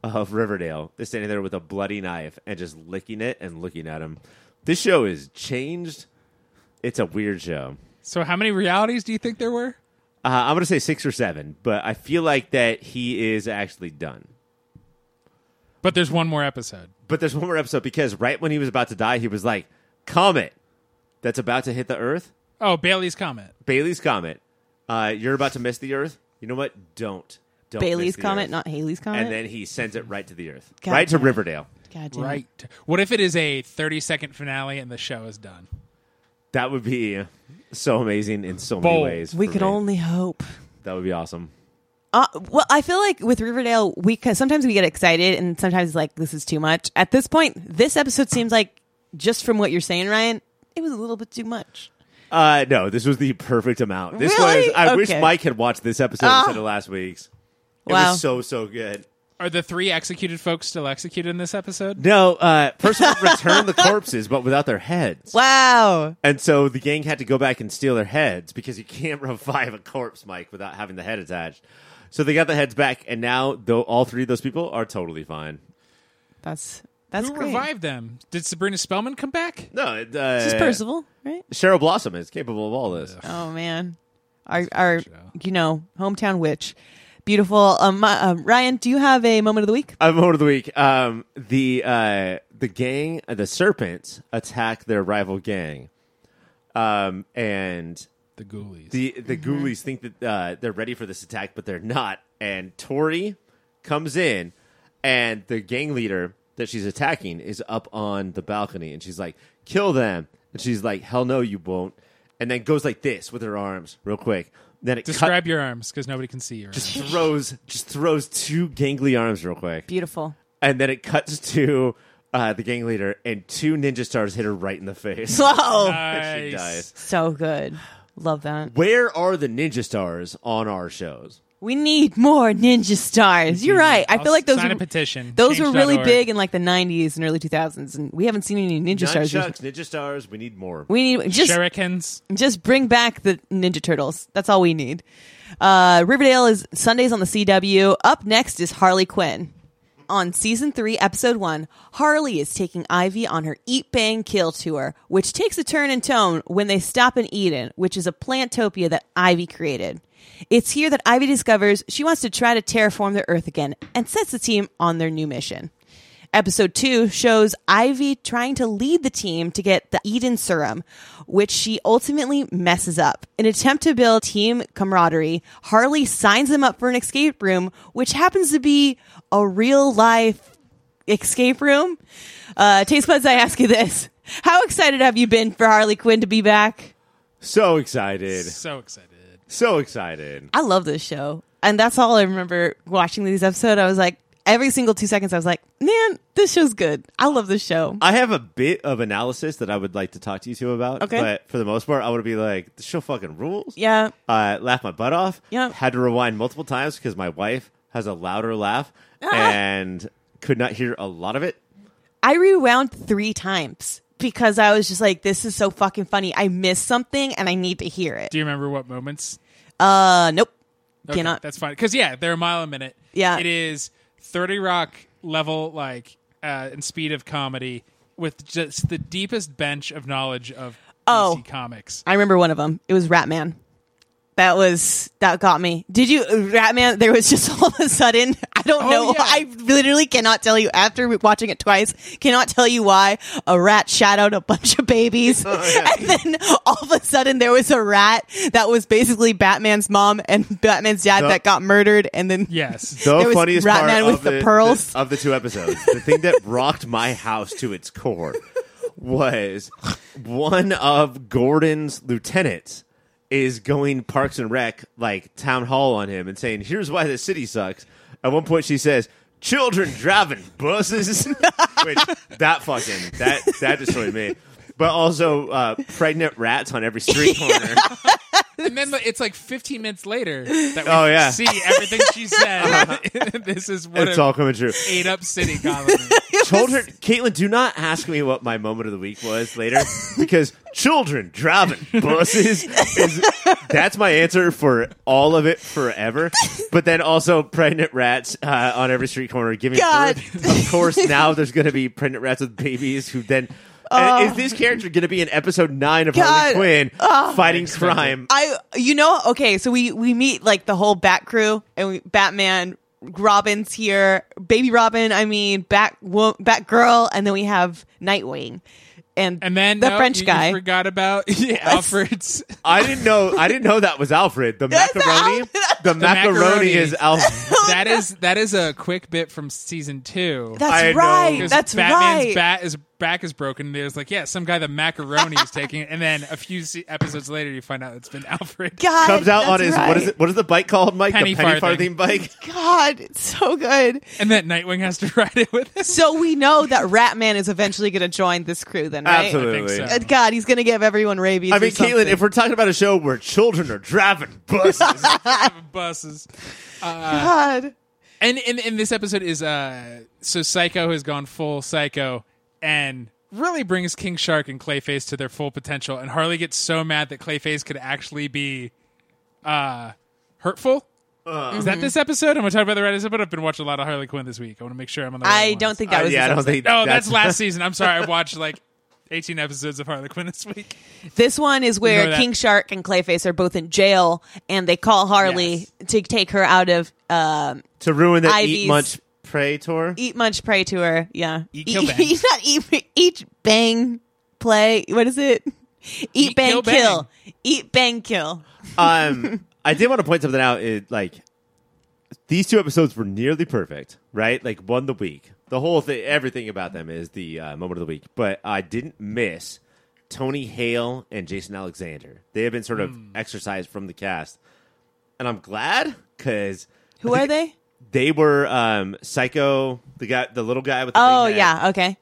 of Riverdale is standing there with a bloody knife and just licking it and looking at him. This show is changed. It's a weird show. So how many realities do you think there were? Uh, I'm going to say six or seven, but I feel like that he is actually done. But there's one more episode. But there's one more episode because right when he was about to die, he was like, "Comet that's about to hit the Earth, Oh, Bailey's comet. Bailey's comet. Uh, you're about to miss the Earth. You know what? Don't. Don't Bailey's comet, Earth." not Halley's comet. And then he sends it right to the Earth, God right to damn it. Riverdale. God damn. Right. What if it is a 30 second finale and the show is done? That would be so amazing in so many Bold. ways. We for could me. only hope. That would be awesome. Uh, well, I feel like with Riverdale, we cause sometimes we get excited, and sometimes it's like this is too much. At this point, this episode seems like just from what you're saying, Ryan, it was a little bit too much. Uh, no, this was the perfect amount. This Really? was. I wish Okay. Mike had watched this episode Ah. instead of last week's. It Wow. was so so good. Are the three executed folks still executed in this episode? No, uh, first Percival returned the corpses, but without their heads. Wow. And so the gang had to go back and steal their heads because you can't [LAUGHS] revive a corpse, Mike, without having the head attached. So they got the heads back, and now though all three of those people are totally fine. That's that's Who great. revived them? Did Sabrina Spellman come back? No, it, uh, This is Percival, right? Cheryl Blossom is capable of all this. Oh man, our our you know hometown witch, beautiful. Um, uh, um, Ryan, do you have a moment of the week? I have a moment of the week. Um, the uh, the gang, uh, the serpents, attack their rival gang, um, and The Ghoulies. the the ghoulies think that uh, they're ready for this attack, but they're not. And Toni comes in, and the gang leader that she's attacking is up on the balcony, and she's like, "Kill them!" And she's like, "Hell no, you won't!" And then goes like this with her arms, real quick. Then it cut, Describe your arms because nobody can see your arms. just throws just throws two gangly arms real quick, Beautiful. and then it cuts to uh, the gang leader, and two ninja stars hit her right in the face. Whoa, [LAUGHS] And she dies. so good. Love that. Where are the ninja stars on our shows? We need more ninja stars. You're right. I I'll feel like those sign were, a petition. those were really Change.org. big in like the 90s and early 2000s, and we haven't seen any ninja stars. Nunchucks, ninja stars. We need more. We need just Shurikens. just bring back the Ninja Turtles. That's all we need. Uh, Riverdale is Sundays on the CW. Up next is Harley Quinn. On season three, episode one, Harley is taking Ivy on her Eat Bang Kill tour, which takes a turn in tone when they stop in Eden, which is a plantopia that Ivy created. It's here that Ivy discovers she wants to try to terraform the Earth again and sets the team on their new mission. Episode 2 shows Ivy trying to lead the team to get the Eden Serum, which she ultimately messes up. In an attempt to build team camaraderie, Harley signs them up for an escape room, which happens to be a real life escape room. Uh, Taste Buds, I ask you this. How excited have you been for Harley Quinn to be back? So excited. So excited. So excited. I love this show. And that's all I remember watching these episodes. I was like, every single two seconds, I was like, man, this show's good. I love this show. I have a bit of analysis that I would like to talk to you two about. Okay. But for the most part, I would be like, the show fucking rules. Yeah. Uh, laugh my butt off. Yeah. Had to rewind multiple times because my wife has a louder laugh [LAUGHS] and could not hear a lot of it. I rewound three times because I was just like, this is so fucking funny. I missed something and I need to hear it. Do you remember what moments? Uh, nope. Okay, Cannot. That's fine. Because yeah, they're a mile a minute. Yeah. it is Thirty Rock level like uh, and speed of comedy with just the deepest bench of knowledge of Oh. DC comics. I remember one of them. It was Ratman. That was that got me. Did you Ratman? There was just [LAUGHS] all of a sudden. I don't Oh, know. yeah. I literally cannot tell you. After watching it twice, cannot tell you why a rat shadowed a bunch of babies, [LAUGHS] oh, and then all of a sudden there was a rat that was basically Batman's mom and Batman's dad The- that got murdered, and then Yes. [LAUGHS] The There was funniest Rat part Man of with the pearls. of the two episodes, the thing that rocked my house to its core was one of Gordon's lieutenants is going Parks and Rec like town hall on him and saying, "Here's why the city sucks." At one point, she says, "Children driving buses." [LAUGHS] Wait, that fucking that that destroyed me. but also uh, pregnant rats on every street corner. [LAUGHS] and then it's like 15 minutes later that we Oh, yeah. see everything she said. [LAUGHS] this is what it's a all coming true. ate up city compliment. [LAUGHS] Children, Caitlin, do not ask me what my moment of the week was later because children driving [LAUGHS] buses is that's my answer for all of it forever. But then also pregnant rats uh, on every street corner giving God. birth. Of course, now there's going to be pregnant rats with babies who then. And is uh, this character going to be in episode nine of God. Harley Quinn oh. fighting crime? I, you know, okay, so we we meet like the whole Bat crew and we, Batman, Robin's here, Baby Robin. I mean, Bat wo- Batgirl, and then we have Nightwing, and And then the no, French you- guy. You forgot about [LAUGHS] yeah, Alfred's. I didn't know. I didn't know that was Alfred. The That's macaroni. Alfred. The, macaroni, macaroni. is Alfred. [LAUGHS] that is that is a quick bit from season two. That's I right. That's Batman's right. bat is back is broken. There's like, yeah, some guy the macaroni is taking it, and then a few se- episodes later, you find out it's been Alfred. God, Comes out on his right. what is it? What is the bike called, Mike? Penny the penny farthing. farthing bike. God, it's so good. And then Nightwing has to [LAUGHS] ride it with him. So we know that Ratman is eventually going to join this crew, then, right? Absolutely. I think so. Uh, God, he's going to give everyone rabies. I mean, something. Caitlin, if we're talking about a show where children are driving [LAUGHS] buses, driving buses. God, And in in this episode is uh so Psycho has gone full psycho and really brings King Shark and Clayface to their full potential and Harley gets so mad that Clayface could actually be uh hurtful. is that this episode? I'm gonna talk about the right episode. I've been watching a lot of Harley Quinn this week. I want to make sure I'm on the right I ones. don't think that Uh, was. yeah, I don't episode. think. Oh, that's, last [LAUGHS] season. I'm sorry. I watched like 18 episodes of Harley Quinn this week. This one is where Ignore that. King Shark and Clayface are both in jail, and they call Harley Yes. to take her out of um, to ruin the Ivy's- Eat Munch Pray tour. Eat Munch Pray tour. Yeah, Eat, Kill, Bang. [LAUGHS] Eat, not eat, eat Bang Play. What is it? Eat, Eat, Bang Kill, Kill. Bang. Eat Bang Kill. Um, [LAUGHS] I did want to point something out. It, like these two episodes were nearly perfect, right? Like one the week. The whole thing, everything about them is the uh, moment of the week. But I didn't miss Tony Hale and Jason Alexander. They have been sort of Hmm. exercised from the cast, and I'm glad because Who are they? They were um, Psycho, the guy, the little guy with the Oh big head, yeah, okay. and,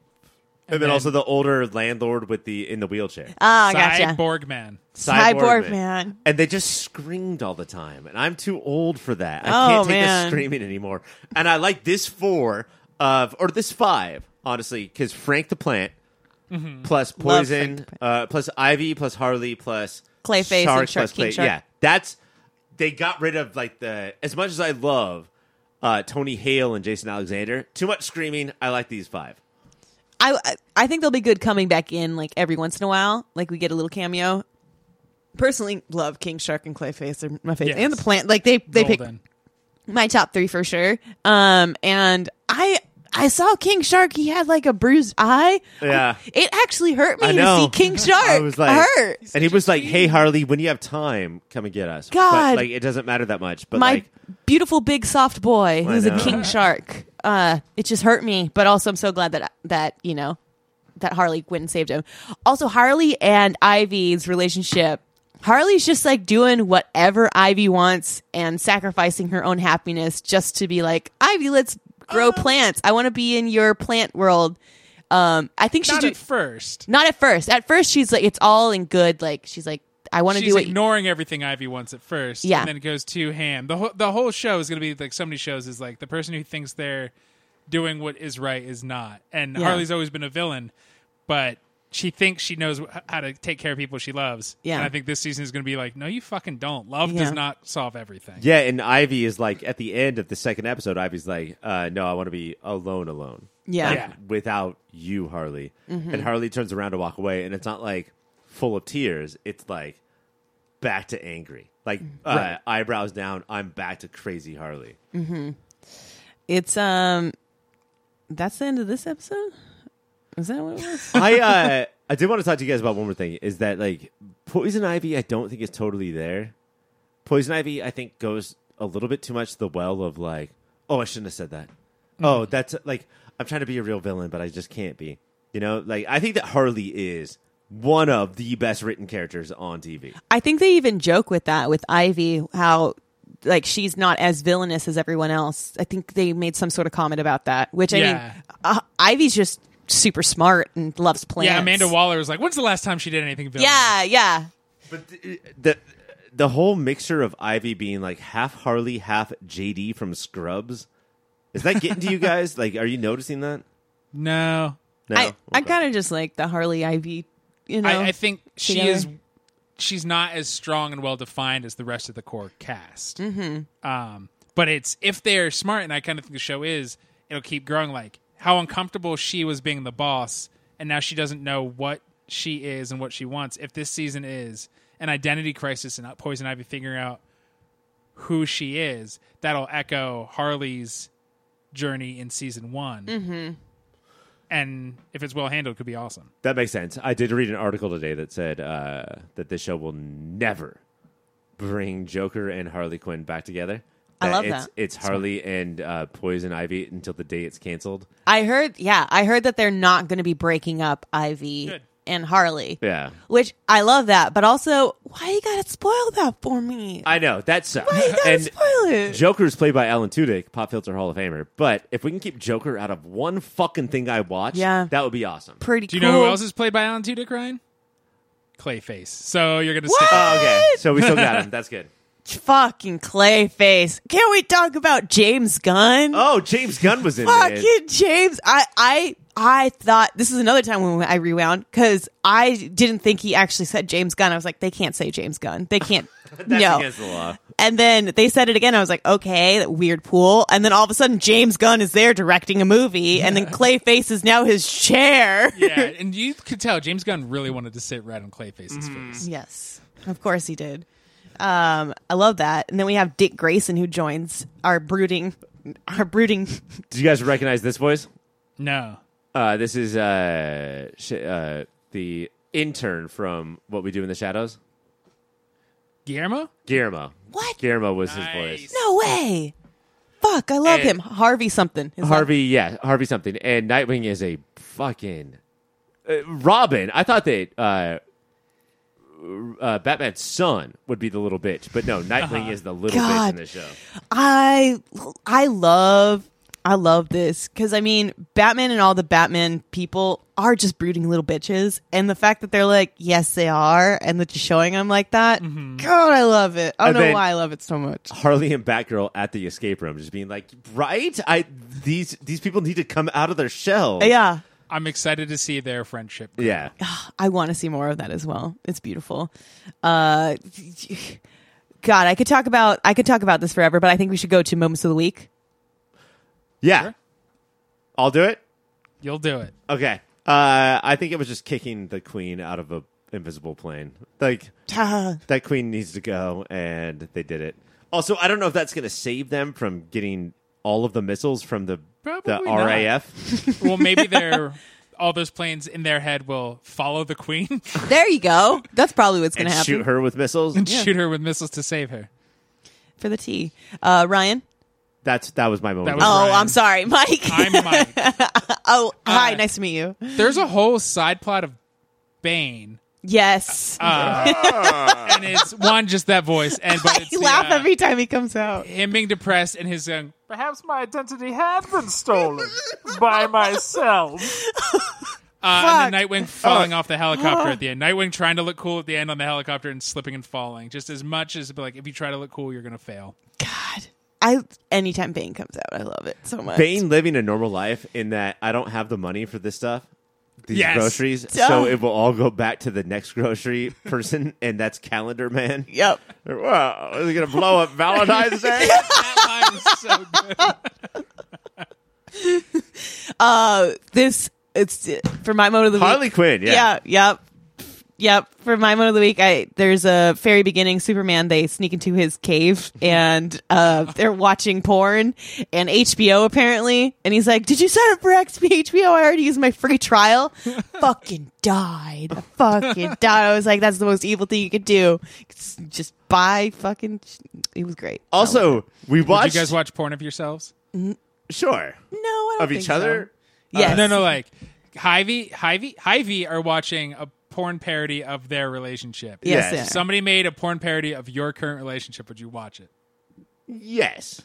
then, then- also the older landlord with the in the wheelchair. Ah, gotcha. Sy Borgman. Sy Borgman. And they just screamed all the time. And I'm too old for that. I Oh, can't take man. the screaming anymore. And I like this four of, or this five, honestly, because Frank the Plant plus Mm-hmm. Love Poison, Frank the uh, plus Ivy, plus Harley, plus Clayface Shark, and Shark- plus King Clay. Shark. Yeah, that's, they got rid of like the, as much as I love uh, Tony Hale and Jason Alexander, too much screaming. I like these five. I I think they'll be good coming back in like every once in a while. Like we get a little cameo. Personally, love King Shark and Clayface. They're my favorite, Yes. and the plant. Like they they pick my top three for sure. Um, and I I saw King Shark. He had like a bruised eye. Yeah. it actually hurt me I to see King [LAUGHS] Shark. I was like, hurt. and he was like, "Hey Harley, when you have time, come and get us." God. but, like it doesn't matter that much. But My like, beautiful big soft boy who's a. King Shark. Uh, it just hurt me, but also I'm so glad that that you know that Harley Quinn saved him. Also, Harley and Ivy's relationship. Harley's just like doing whatever Ivy wants and sacrificing her own happiness just to be like, Ivy, let's grow plants. I want to be in your plant world. Um, I think she's Not do- at first. not at first. At first, she's like, it's all in good. Like she's like, I want to She's do it. ignoring everything Ivy wants at first. Yeah. And then it goes to ham. The whole the whole show is gonna be like so many shows is like the person who thinks they're doing what is right is not. And Yeah. Harley's always been a villain, but she thinks she knows how to take care of people she loves. Yeah. And I think this season is going to be like, no, you fucking don't. Love Yeah. does not solve everything. yeah, and Ivy is like at the end of the second episode. Ivy's like, uh, "No, I want to be alone, alone, yeah. Yeah. without you, Harley." Mm-hmm. And Harley turns around to walk away, and it's not like full of tears. It's like back to angry, like uh, Right. eyebrows down. I'm back to crazy Harley. It's um, that's the end of this episode. Is that what it was? I uh, [LAUGHS] I did want to talk to you guys about one more thing. Is that like Poison Ivy? I don't think is totally there. Poison Ivy, I think, goes a little bit too much to the well of like, oh, I shouldn't have said that. Oh, that's like I'm trying to be a real villain, but I just can't be. You know, like I think that Harley is one of the best written characters on TV. I think they even joke with that with Ivy, how like she's not as villainous as everyone else. I think they made some sort of comment about that, which I Yeah. mean, uh, Ivy's just super smart and loves plants. Yeah, Amanda Waller was like, "When's the last time she did anything?" Villainous? Yeah, yeah. But the, the the whole mixture of Ivy being like half Harley, half JD from Scrubs, is that getting to you guys? [LAUGHS] Like, are you noticing that? No, No. I, I Okay. kind of just like the Harley Ivy. You know, I, I think she together. is. She's not as strong and well defined as the rest of the core cast. Mm-hmm. Um, but it's if they're smart, and I kind of think the show is, it'll keep growing. Like how uncomfortable she was being the boss, and now she doesn't know what she is and what she wants. If this season is an identity crisis and Poison Ivy figuring out who she is, that'll echo Harley's journey in season one. Mm-hmm. And if it's well handled, it could be awesome. That makes sense. I did read an article today that said uh, that this show will never bring Joker and Harley Quinn back together. I love it's, that. It's Harley and uh, Poison Ivy until the day it's canceled. I heard, yeah, I heard that they're not going to be breaking up Ivy Good. And Harley. Yeah, Which I love that, but also, why you gotta spoil that for me? I know that sucks. why you gotta and spoil it? Joker's played by Alan Tudyk, Pop Filter Hall of Famer. But if we can keep Joker out of one fucking thing I watch, Yeah. that would be awesome. Pretty Do you cool. know who else is played by Alan Tudyk, Ryan? Clayface. So you're gonna stick. Oh, okay, so we still got him. [LAUGHS] That's good. Fucking Clayface. Can't we talk about James Gunn? Oh, James Gunn was in there. Fucking James. I, I, I thought this is another time when I rewound because I didn't think he actually said James Gunn. I was like, they can't say James Gunn. They can't. [LAUGHS] That's no. against the law. And then they said it again. I was like, okay, that weird pool. And then all of a sudden, James Gunn is there directing a movie, and then Clayface is now his chair. Yeah, [LAUGHS] and you could tell James Gunn really wanted to sit right on Clayface's face. yes, of course he did. Um, I love that. And then we have Dick Grayson who joins our brooding, our brooding. Did you guys recognize this voice? No. Uh, this is uh, sh- uh, the intern from What We Do in the Shadows. Guillermo? Guillermo. What? Guillermo was his voice. No way. Fuck, I love And- him. Harvey something. Is that- Harvey, yeah, Harvey something. And Nightwing is a fucking uh, Robin. I thought that uh, uh, Batman's son would be the little bitch, but no, Nightwing is the little bitch in the show. I I love I love this because I mean Batman and all the Batman people are just brooding little bitches, and the fact that they're like yes they are, and that you're showing them like that, mm-hmm. God I love it. I don't And know why I love it so much. Harley and Batgirl at the escape room, just being like, right? I these these people need to come out of their shell. Uh, yeah, I'm excited to see their friendship. yeah. Ah, I want to see more of that as well. It's beautiful. Uh, [SIGHS] God, I could talk about I could talk about this forever, but I think we should go to moments of the week. Yeah. Sure. I'll do it. You'll do it. Okay. Uh, I think it was just kicking the queen out of a invisible plane. Like that queen needs to go, and they did it. Also, I don't know if that's going to save them from getting all of the missiles from the the not. RAF. [LAUGHS] Well, maybe they're all those planes in their head will follow the queen [LAUGHS] there you go. That's probably what's going and to happen shoot her with missiles. and shoot her with missiles to save her. for the tea. Uh, Ryan. That's that was my moment. That was- Oh, Ryan. I'm sorry, Mike. I'm Mike. [LAUGHS] oh, hi, Uh, nice to meet you. There's a whole side plot of Bane. Yes, Uh, [LAUGHS] and it's one just that voice, and but [LAUGHS] it's I the, laugh uh, every time he comes out. him being depressed and his um, perhaps my identity had been stolen by myself. Uh, and then Nightwing falling off the [GASPS] helicopter at the end. Nightwing trying to look cool at the end on the helicopter and slipping and falling. Just as much as like if you try to look cool, you're gonna fail. God, I anytime Bane comes out, I love it so much. Bane living a normal life in that I don't have the money for this stuff. These Yes. groceries, Duh. so it will all go back to the next grocery [LAUGHS] person, and that's Calendar Man. Yep. Wow, is he gonna blow up Valentine's Day? [LAUGHS] That line is so good. [LAUGHS] Uh, this it's for my moment of the Harley week. Quinn, yeah. Yeah. Yep. Yep. For my moment of the week, I there's a very beginning Superman. They sneak into his cave and uh, they're watching porn and HBO apparently. And he's like, "Did you sign up for XP HBO? I already used my free trial." [LAUGHS] fucking died. I fucking died. I was like, "That's the most evil thing you could do. Just buy fucking." It was great. Also, we Did you guys watch porn of yourselves? Sure. no, I don't Of think each so. other. Yes. No, no, like Hyvy, Hyvy, Hyvy are watching a porn parody of their relationship. Yes, Yes. If somebody made a porn parody of your current relationship, would you watch it? Yes.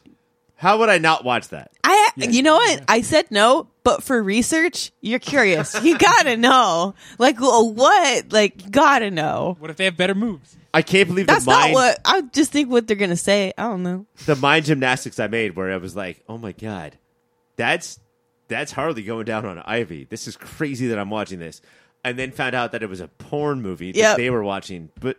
How would I not watch that? I, you know what? I said no, but for research, you're curious. you [LAUGHS] gotta know. Like, well, what? Like, gotta know. What if they have better moves? I can't believe That's the not what I just think what they're gonna say. I don't know. the mind gymnastics I made where I was like, "Oh my god, that's that's Harley going down on Ivy. This is crazy that I'm watching this." And then found out that it was a porn movie that Yep. they were watching, but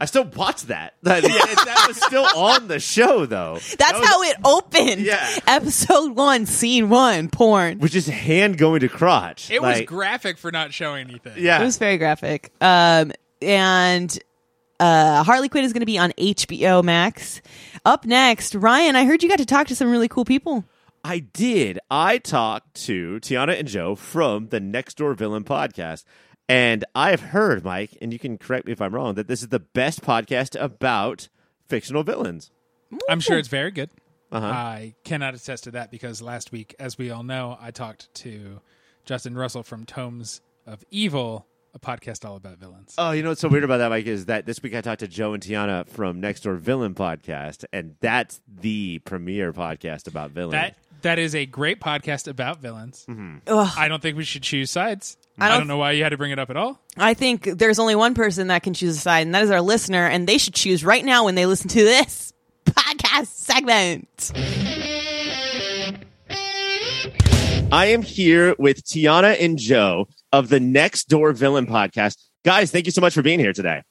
I still watched [LAUGHS] that. That, that was still on the show though. That's That was- how it opened. Yeah. Episode one, scene one, porn. which is hand going to crotch. It was Like, graphic for not showing anything. yeah. It was very graphic. Um, and uh, Harley Quinn is going to be on HBO Max. Up next, Ryan, I heard you got to talk to some really cool people. I did. I talked to Tiana and Joe from the Next Door Villain podcast. And I've heard, Mike, and you can correct me if I'm wrong, that this is the best podcast about fictional villains. I'm sure it's very good. Uh-huh. I cannot attest to that because last week, as we all know, I talked to Justin Russell from Tomes of Evil, a podcast all about villains. Oh, you know what's so weird about that, Mike, is that this week I talked to Joe and Tiana from Next Door Villain podcast, and that's the premier podcast about villains. that that is a great podcast about villains. Mm-hmm. Ugh. I don't think we should choose sides. I I don't- don't, know why you had to bring it up at all. I think there's only one person that can choose a side, and that is our listener, and they should choose right now when they listen to this [LAUGHS] podcast segment. I am here with Tiana and Joe of the Next Door Villain podcast. Guys, thank you so much for being here today.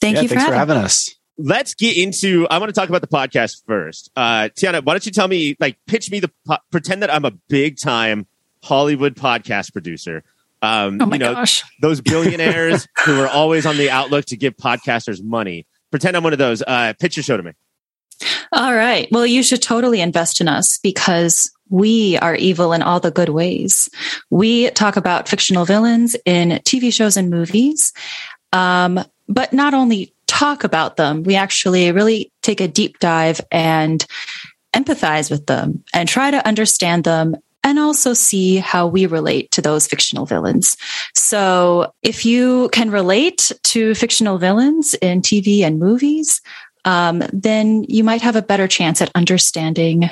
Thank yeah, you for thanks having, for having us. Let's get into i want to talk about the podcast first uh tiana why don't you tell me like pitch me the po- pretend that i'm a big time hollywood podcast producer um Oh my you know gosh. those [LAUGHS] billionaires who are always on the outlook to give podcasters money pretend i'm one of those uh pitch your show to me All right. Well, you should totally invest in us because we are evil in all the good ways. We talk about fictional villains in TV shows and movies. Um, but not only talk about them, we actually really take a deep dive and empathize with them and try to understand them and also see how we relate to those fictional villains. So if you can relate to fictional villains in TV and movies, um, then you might have a better chance at understanding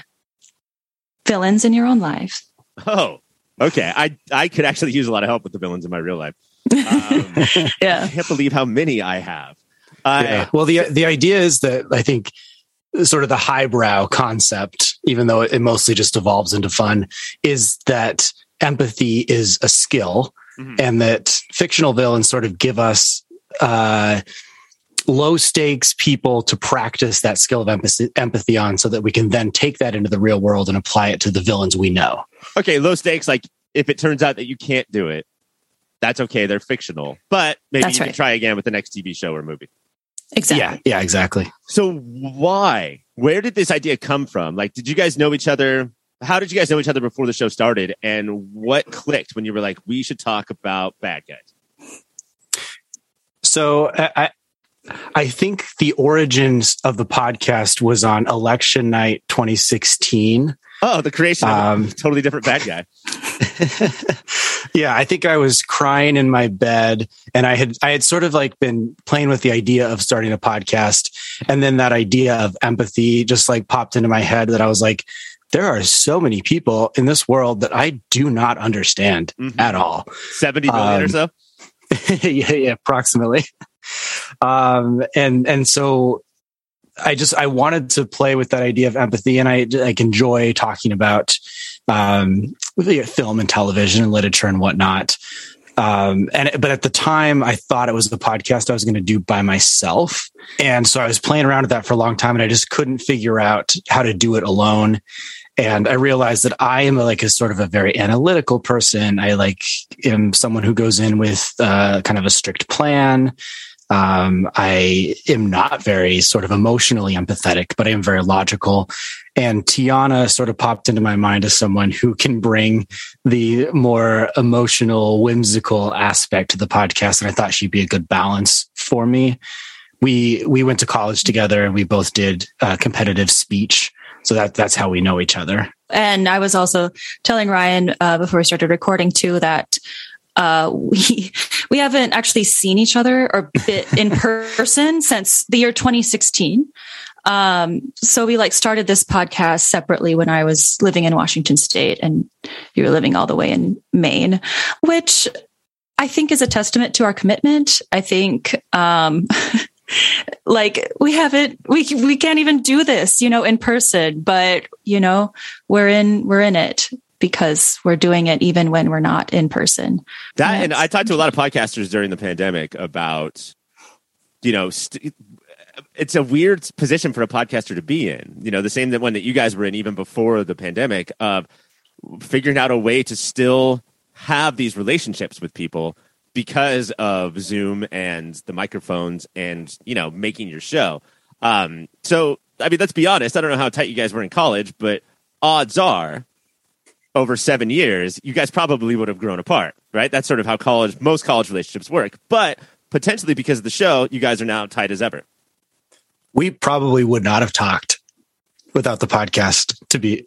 villains in your own life. oh okay i i could actually use a lot of help with the villains in my real life [LAUGHS] um, i can't believe how many i have uh, Yeah. Well, the the idea is that I think sort of the highbrow concept, even though it mostly just evolves into fun, is that empathy is a skill, Mhm. and that fictional villains sort of give us uh, low stakes people to practice that skill of empathy, empathy on, so that we can then take that into the real world and apply it to the villains we know. okay, low stakes. Like if it turns out that you can't do it, that's okay. They're fictional, but maybe That's you can try again with the next TV show or movie. Exactly. Yeah, yeah, exactly. So why? Where did this idea come from? Like, did you guys know each other? How did you guys know each other before the show started? And what clicked when you were like, we should talk about bad guys? So I, I- I think the origins of the podcast was on election night 2016. Oh, the creation of Um, a totally different bad guy. [LAUGHS] yeah, I think I was crying in my bed and I had I had sort of like been playing with the idea of starting a podcast and then that idea of empathy just like popped into my head that I was like there are so many people in this world that I do not understand Mhm. at all. 70 million or um, [LAUGHS] so? yeah, yeah, approximately. [LAUGHS] Um, and and so I just I wanted to play with that idea of empathy, and I like enjoy talking about um, film and television and literature and whatnot. Um, and but at the time, I thought it was the podcast I was going to do by myself, and so I was playing around with that for a long time, and I just couldn't figure out how to do it alone. And I realized that I am like a sort of a very analytical person. I like am someone who goes in with uh, kind of a strict plan. Um, I am not very sort of emotionally empathetic, but I am very logical. And Tiana sort of popped into my mind as someone who can bring the more emotional, whimsical aspect to the podcast. And I thought she'd be a good balance for me. We we went to college together, and we both did uh, competitive speech. So that that's how we know each other. And I was also telling Ryan uh, before we started recording too that uh, we we haven't actually seen each other or bit in [LAUGHS] person since the year 2016. Um, so we like started this podcast separately when I was living in Washington State and you were living all the way in Maine, which I think is a testament to our commitment. I think, um, [LAUGHS] like we haven't, we, we can't even do this, you know, in person, but you know, we're in, we're in it because we're doing it even when we're not in person. That, and I talked to a lot of podcasters during the pandemic about, you know, st- it's a weird position for a podcaster to be in. You know, the same that one that you guys were in even before the pandemic of figuring out a way to still have these relationships with people because of Zoom and the microphones and you know making your show. Um, so I mean, let's be honest. I don't know how tight you guys were in college, but odds are, over seven years, you guys probably would have grown apart, right? That's sort of how college, most college relationships work. But potentially because of the show, you guys are now tight as ever we probably would not have talked without the podcast to be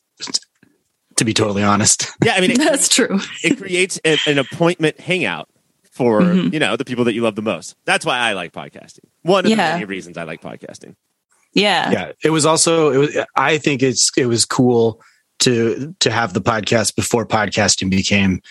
to be totally honest. Yeah, I mean it, [LAUGHS] that's true. it creates a, an appointment hangout for mm-hmm. you know the people that you love the most. That's why I like podcasting. One of yeah. the many reasons I like podcasting. Yeah, yeah. It was also it was. I think it's it was cool to to have the podcast before podcasting became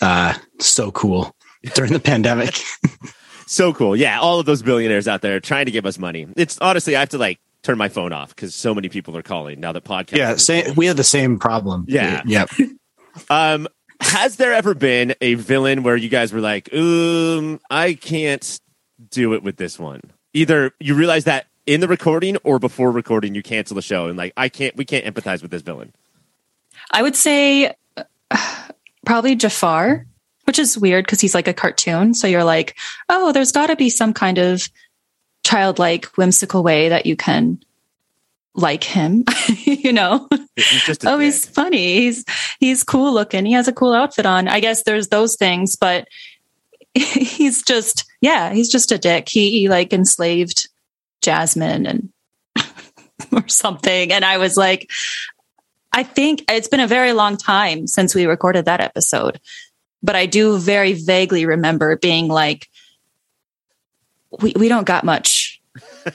uh, so cool [LAUGHS] during the pandemic. [LAUGHS] so cool. Yeah, all of those billionaires out there trying to give us money. It's honestly, I have to like turn my phone off because so many people are calling now that podcast. Yeah, same, we have the same problem. Yeah. Yep. [LAUGHS] um, has there ever been a villain where you guys were like, um, I can't do it with this one? Either you realize that in the recording or before recording, you cancel the show and like, I can't, we can't empathize with this villain. I would say [SIGHS] probably Jafar which is weird because he's like a cartoon. So you're like, oh, there's got to be some kind of childlike, whimsical way that you can like him, [LAUGHS] you know? He's oh, dick. he's funny. He's he's cool looking. He has a cool outfit on. I guess there's those things, but [LAUGHS] he's just yeah, he's just a dick. He, he like enslaved Jasmine and [LAUGHS] or something. And I was like, I think it's been a very long time since we recorded that episode but I do very vaguely remember being like, we, we don't got much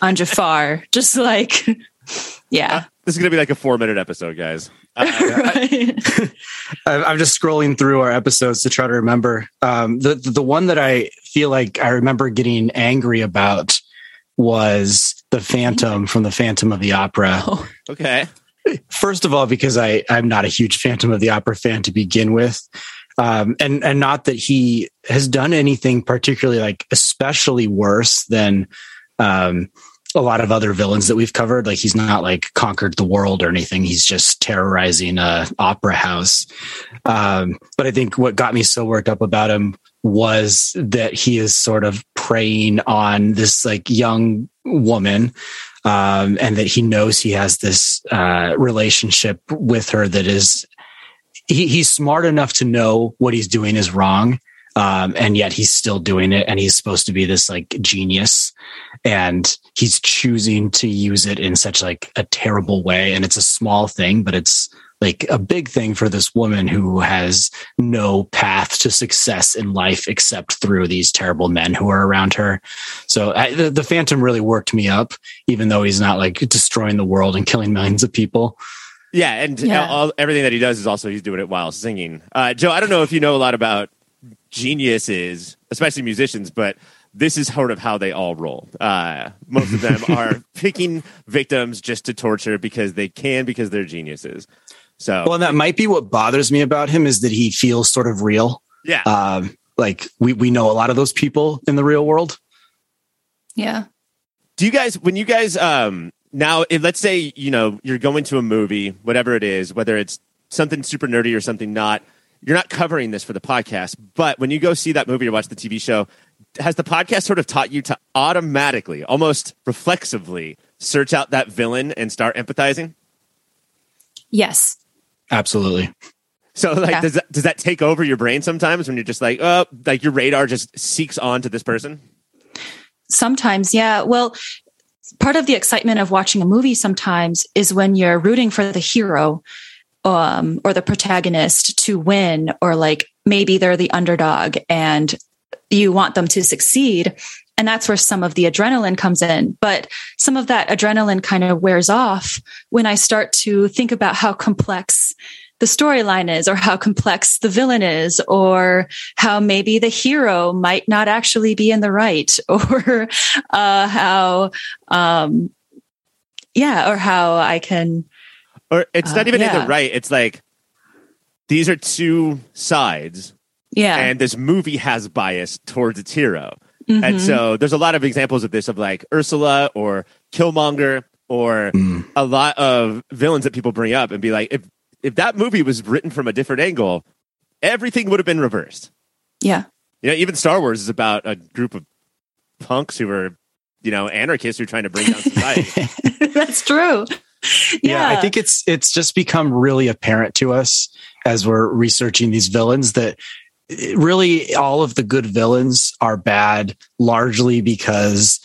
on Jafar. [LAUGHS] Just like, [LAUGHS] yeah. Uh, this is going to be like a four minute episode, guys. Uh, [LAUGHS] I, am just scrolling through our episodes to try to remember. Um, the, the one that I feel like I remember getting angry about was the Phantom from the Phantom of the Opera. Oh. Okay. First of all, because I, I'm not a huge Phantom of the Opera fan to begin with um, and and not that he has done anything particularly like especially worse than um, a lot of other villains that we've covered. Like he's not like conquered the world or anything. He's just terrorizing a opera house. Um, but I think what got me so worked up about him was that he is sort of preying on this like young woman um, and that he knows he has this uh, relationship with her that is he, he's smart enough to know what he's doing is wrong. Um, and yet he's still doing it and he's supposed to be this like genius and he's choosing to use it in such like a terrible way and it's a small thing but it's like a big thing for this woman who has no path to success in life except through these terrible men who are around her so I, the, the phantom really worked me up even though he's not like destroying the world and killing millions of people yeah, and yeah. All, everything that he does is also he's doing it while singing. Uh, Joe, I don't know if you know a lot about geniuses, especially musicians, but this is sort of how they all roll. Uh, most of them [LAUGHS] are picking victims just to torture because they can, because they're geniuses. So, well, and that might be what bothers me about him is that he feels sort of real. Yeah. Um, like we we know a lot of those people in the real world. Yeah. Do you guys when you guys um now if, let's say you know you're going to a movie whatever it is whether it's something super nerdy or something not you're not covering this for the podcast but when you go see that movie or watch the tv show has the podcast sort of taught you to automatically almost reflexively search out that villain and start empathizing yes absolutely so like yeah. does that does that take over your brain sometimes when you're just like oh like your radar just seeks on to this person sometimes yeah well part of the excitement of watching a movie sometimes is when you're rooting for the hero um, or the protagonist to win, or like maybe they're the underdog and you want them to succeed. And that's where some of the adrenaline comes in. But some of that adrenaline kind of wears off when I start to think about how complex the storyline is or how complex the villain is or how maybe the hero might not actually be in the right [LAUGHS] or uh, how um, yeah or how i can Or it's not Uh, even in the right. It's like these are two sides, yeah and this movie has bias towards its hero. Mhm. And so there's a lot of examples of this of like Ursula or Killmonger or Mm. a lot of villains that people bring up and be like, if if that movie was written from a different angle, everything would have been reversed. yeah You know, even Star Wars is about a group of punks who are, you know, anarchists who are trying to bring down [LAUGHS] society. that's true yeah. I think it's it's just become really apparent to us as we're researching these villains that it- really all of the good villains are bad largely because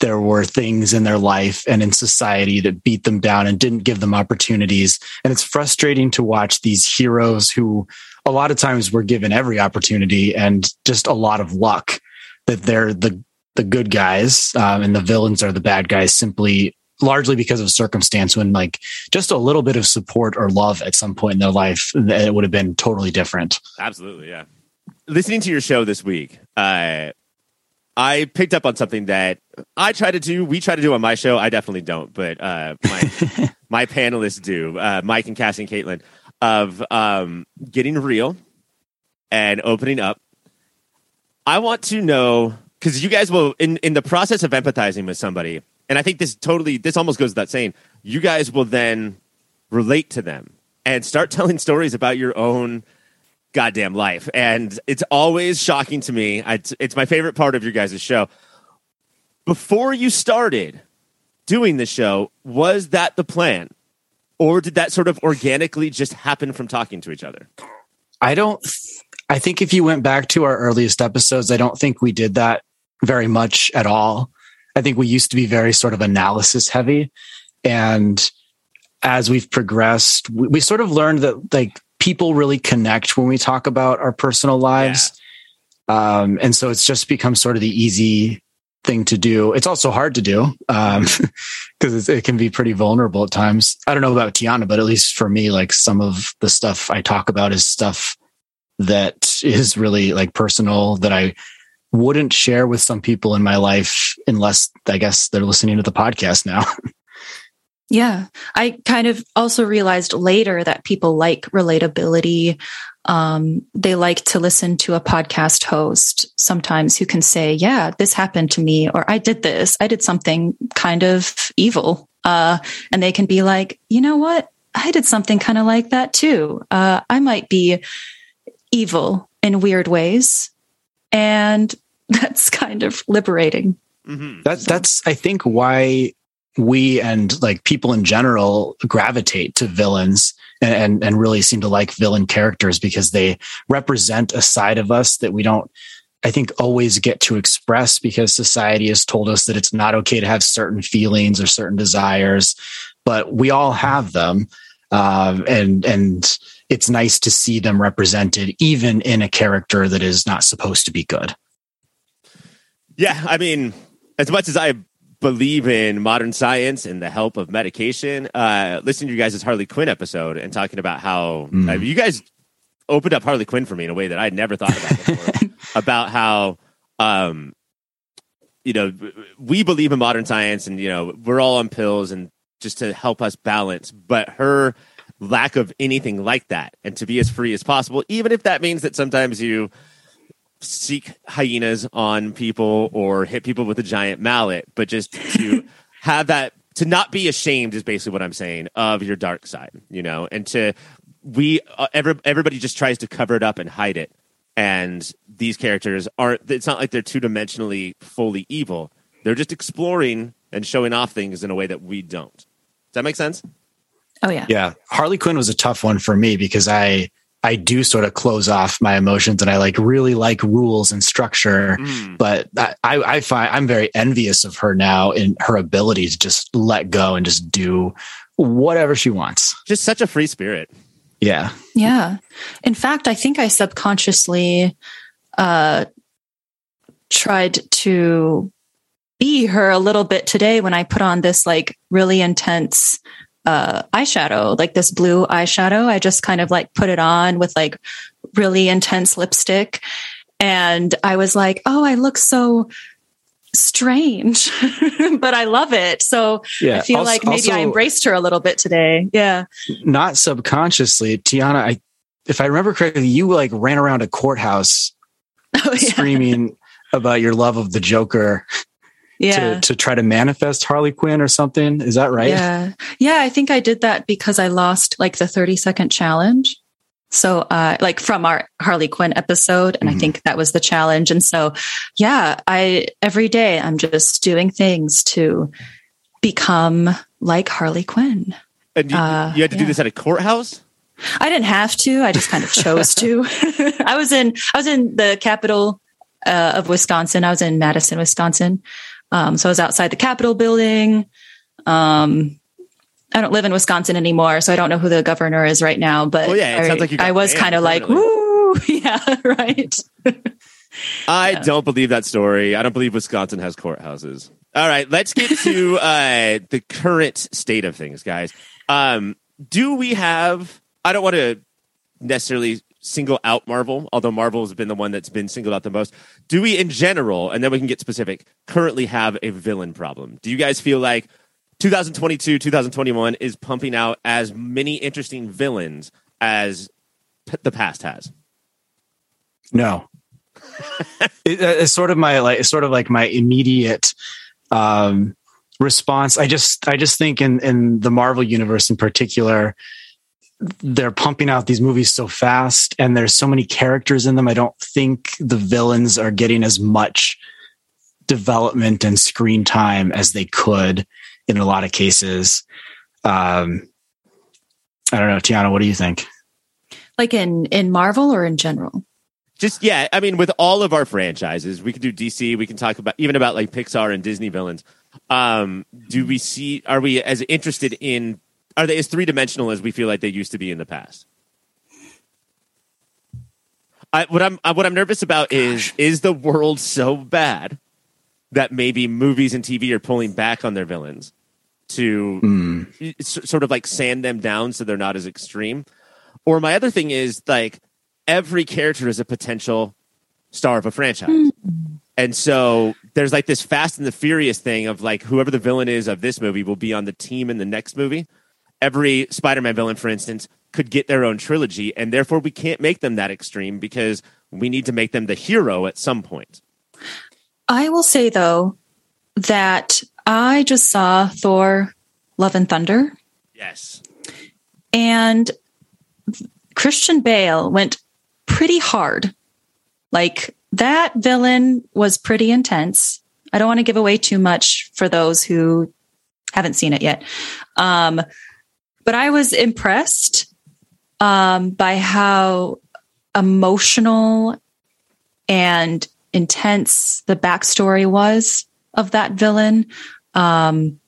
there were things in their life and in society that beat them down and didn't give them opportunities and it's frustrating to watch these heroes who a lot of times were given every opportunity and just a lot of luck that they're the the good guys um, and the villains are the bad guys simply largely because of circumstance when like just a little bit of support or love at some point in their life it would have been totally different Absolutely, yeah. Listening to your show this week, uh, I picked up on something that I try to do. We try to do on my show. I definitely don't, but uh, my [LAUGHS] my panelists do. Uh, Mike and Cassie and Caitlin of um, getting real and opening up. I want to know because you guys will in in the process of empathizing with somebody, and I think this totally this almost goes without saying. You guys will then relate to them and start [LAUGHS] telling stories about your own goddamn life. And it's always shocking to me. It's, it's my favorite part of your guys' show. Before you started doing the show, was that the plan? Or did that sort of organically just happen from talking to each other? i don't i think if you went back to our earliest episodes i don't think we did that very much at all i think we used to be very sort of analysis heavy and as we've progressed we, we sort of learned that like people really connect when we talk about our personal lives. Um, and so it's just become sort of the easy thing to do. It's also hard to do um, [LAUGHS] because it can be pretty vulnerable at times. I don't know about tiana but at least for me like some of the stuff i talk about is stuff that is really like personal that i wouldn't share with some people in my life unless i guess they're listening to the podcast now [LAUGHS] Yeah. I kind of also realized later that people like relatability. Um, they like to listen to a podcast host sometimes who can say, yeah, this happened to me, or I did this, I did something kind of evil. Uh, and they can be like, you know what? I did something kind of like that too. Uh, I might be evil in weird ways. And [LAUGHS] that's kind of liberating. Mm-hmm. that that's i think why we and like people in general gravitate to villains and and really seem to like villain characters because they represent a side of us that we don't i think always get to express because society has told us that it's not okay to have certain feelings or certain desires but we all have them um, and and it's nice to see them represented even in a character that is not supposed to be good. Yeah, I mean, as much as I believe in modern science and the help of medication, uh, listening to you guys' Harley Quinn episode and talking about how Mm. uh, you guys opened up Harley Quinn for me in a way that I'd never thought about before. [LAUGHS] about how, um, you know, we believe in modern science and, you know, we're all on pills and just to help us balance, but her lack of anything like that and to be as free as possible, even if that means that sometimes you seek hyenas on people or hit people with a giant mallet, but just to [LAUGHS] have that to not be ashamed is basically what I'm saying of your dark side, you know, and to we uh, every, everybody just tries to cover it up and hide it, and these characters aren't. It's not like they're two dimensionally fully evil. They're just exploring and showing off things in a way that we don't. Does that make sense? Oh, yeah. Yeah. Harley Quinn was a tough one for me because I I do sort of close off my emotions and I like really like rules and structure. But I, I find I'm very envious of her now in her ability to just let go and just do whatever she wants. Just such a free spirit. Yeah. Yeah. In fact, I think I subconsciously uh, tried to be her a little bit today when I put on this like really intense uh, eyeshadow, like this blue eyeshadow. I just kind of like put it on with like really intense lipstick. And I was like, oh, I look so strange, [LAUGHS] but I love it. So Yeah. I feel Also- like maybe I embraced her a little bit today. Yeah. Not subconsciously, Tiana. I, if I remember correctly, you like ran around a courthouse [LAUGHS] Oh, yeah. screaming about your love of the Joker Yeah. to, to try to manifest Harley Quinn or something. Is that right? Yeah. Yeah. I think I did that because I lost like the 30 second challenge. So, uh, like from our Harley Quinn episode. And I Mhm. think that was the challenge. And so, yeah, I, every day I'm just doing things to become like Harley Quinn. And you, Uh, you had to do this at a courthouse? I didn't have to. I just kind of chose to. [LAUGHS] I was in, I was in the capital uh, of Wisconsin. I was in Madison, Wisconsin. Um, so I was outside the Capitol building. Um, I don't live in Wisconsin anymore, so I don't know who the governor is right now. But Well, yeah, I, sounds like I was kind of like, woo, [LAUGHS] yeah, [LAUGHS] right. I don't believe that story. I don't believe Wisconsin has courthouses. All right, let's get to [LAUGHS] uh, the current state of things, guys. Um, do we have? I don't want to necessarily single out Marvel, although Marvel has been the one that's been singled out the most. Do we, in general, and then we can get specific, currently have a villain problem? Do you guys feel like 2022, 2021 is pumping out as many interesting villains as p- the past has? No. [LAUGHS] it, uh, it's sort of my like, it's sort of like my immediate um, response. I just, I just think in in the Marvel universe in particular, they're pumping out these movies so fast, and there's so many characters in them. I don't think the villains are getting as much development and screen time as they could in a lot of cases. Um, I don't know, Tiana. What do you think? Like in in Marvel or in general. just yeah i mean with all of our franchises we can do dc we can talk about even about like pixar and disney villains um do we see are we as interested in are they as three-dimensional as we feel like they used to be in the past I, what i'm what i'm nervous about is is the world so bad that maybe movies and tv are pulling back on their villains to Hmm. s- sort of like sand them down so they're not as extreme. Or my other thing is like every character is a potential star of a franchise. And so there's like this fast and the furious thing of like whoever the villain is of this movie will be on the team in the next movie. Every Spider-Man villain, for instance, could get their own trilogy, and therefore we can't make them that extreme because we need to make them the hero at some point. I will say though that I just saw Thor Love and Thunder Yes. and Christian Bale went pretty hard. Like that villain was pretty intense. I don't want to give away too much for those who haven't seen it yet. Um, but I was impressed um, by how emotional and intense the backstory was of that villain. Um,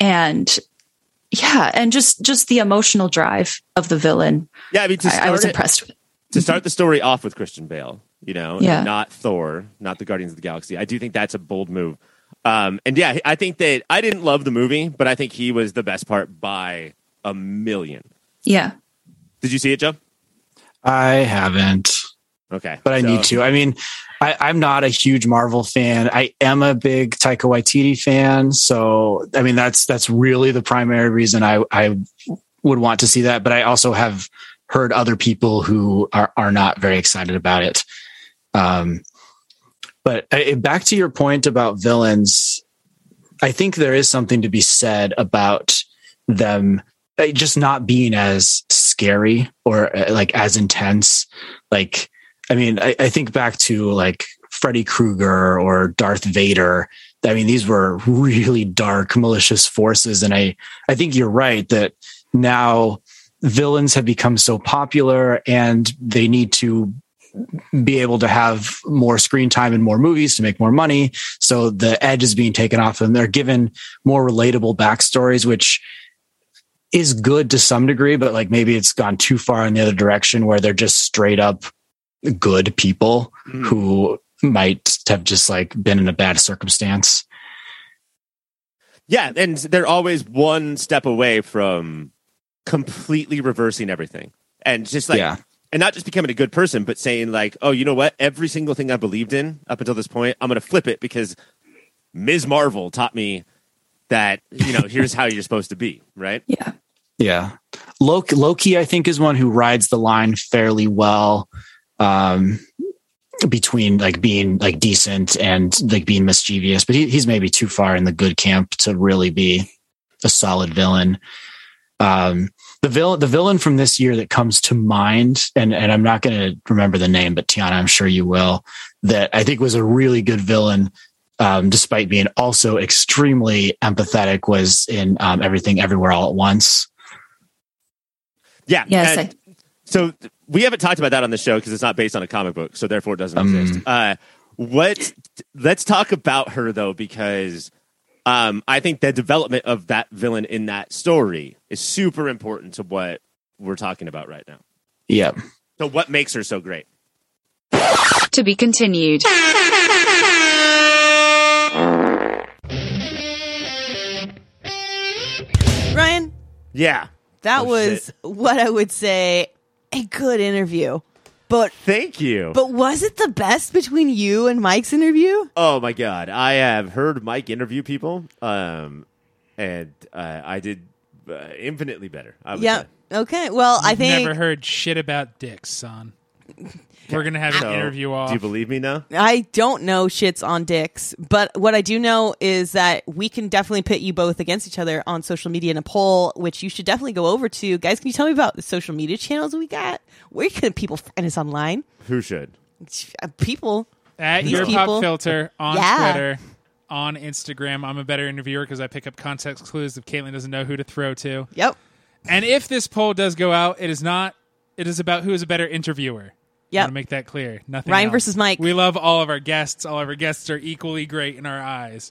and yeah, and just just the emotional drive of the villain. Yeah, I mean to I, I was it- impressed with. to start the story off with Christian Bale, you know, Yeah. not Thor, not the Guardians of the Galaxy. I do think that's a bold move. Um, and yeah, I think that I didn't love the movie, but I think he was the best part by a million. Yeah. Did you see it, Joe? I haven't. Okay, but I So- need to. I mean, I, I'm not a huge Marvel fan. I am a big Taika Waititi fan, so I mean that's that's really the primary reason I I would want to see that. But I also have heard other people who are are not very excited about it. Um, but uh, back to your point about villains, I think there is something to be said about them uh, just not being as scary or uh, like as intense. Like, I mean, I, I think back to like Freddy Krueger or Darth Vader. I mean, these were really dark, malicious forces. And I, I think you're right that now villains have become so popular and they need to be able to have more screen time and more movies to make more money. So the edge is being taken off them. They're given more relatable backstories, which is good to some degree, but like maybe it's gone too far in the other direction where they're just straight up good people Mhm. who might have just like been in a bad circumstance. Yeah, and they're always one step away from completely reversing everything. And just like Yeah. And not just becoming a good person, but saying like, "Oh, you know what? Every single thing I believed in up until this point, I'm going to flip it because Ms. Marvel taught me that, you know, here's how you're supposed to be, right? Yeah. Yeah. Loki, Loki, I think, is one who rides the line fairly well um, between like being like decent and like being mischievous, but he, he's maybe too far in the good camp to really be a solid villain. Um, the villain, the villain from this year that comes to mind, and and I'm not going to remember the name, but Tiana, I'm sure you will. That I think was a really good villain, um, despite being also extremely empathetic, was in um, Everything Everywhere All at Once. Yeah. Yes. and so we haven't talked about that on the show because it's not based on a comic book, so therefore it doesn't Um. exist. Uh, what? Let's talk about her though, because um, I think the development of that villain in that story is super important to what we're talking about right now. Yeah. So, what makes her so great? To be continued. Ryan, Yeah. that Oh, was shit. what I would say a good interview. But Thank you. but was it the best between you and Mike's interview? oh my god, I have heard Mike interview people, um, and uh, I did uh, infinitely better. I would Yeah. say. Okay. Well, I think Never heard shit about dicks, son. [LAUGHS] We're gonna have an interview off. Do you believe me now? I don't know shits on dicks, but what I do know is that we can definitely pit you both against each other on social media in a poll, which you should definitely go over to. Guys, can you tell me about the social media channels we got? Where can people find us online? Who should? Uh, People. At These your people- pop filter on Yeah. Twitter, on Instagram. I'm a better interviewer because I pick up context clues if Caitlin doesn't know who to throw to. Yep. And if this poll does go out, it is not. It is about who is a better interviewer. I Yep. want to make that clear. Nothing. Ryan else. versus Mike. We love all of our guests. All of our guests are equally great in our eyes,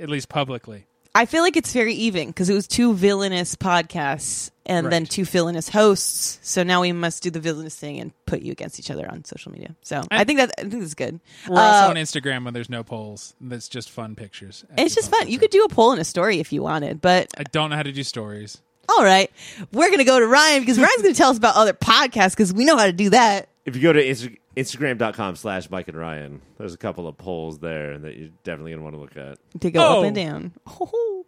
at least publicly. I feel like it's very even because it was two villainous podcasts and then two villainous hosts. So now we must do the villainous thing and put you against each other on social media. So I, I- think that I think that's good. We're also Uh, on Instagram when there's no polls. That's just fun pictures. It's just fun. You could do a poll and a story if you wanted, but I don't know how to do stories. All right, we're gonna go to Ryan because Ryan's gonna tell us about other podcasts because we know how to do that. If you go to Insta- Instagram.com slash Mike and Ryan, there's a couple of polls there that you're definitely going to want to look at. To go up Oh. and down. [LAUGHS] Oh,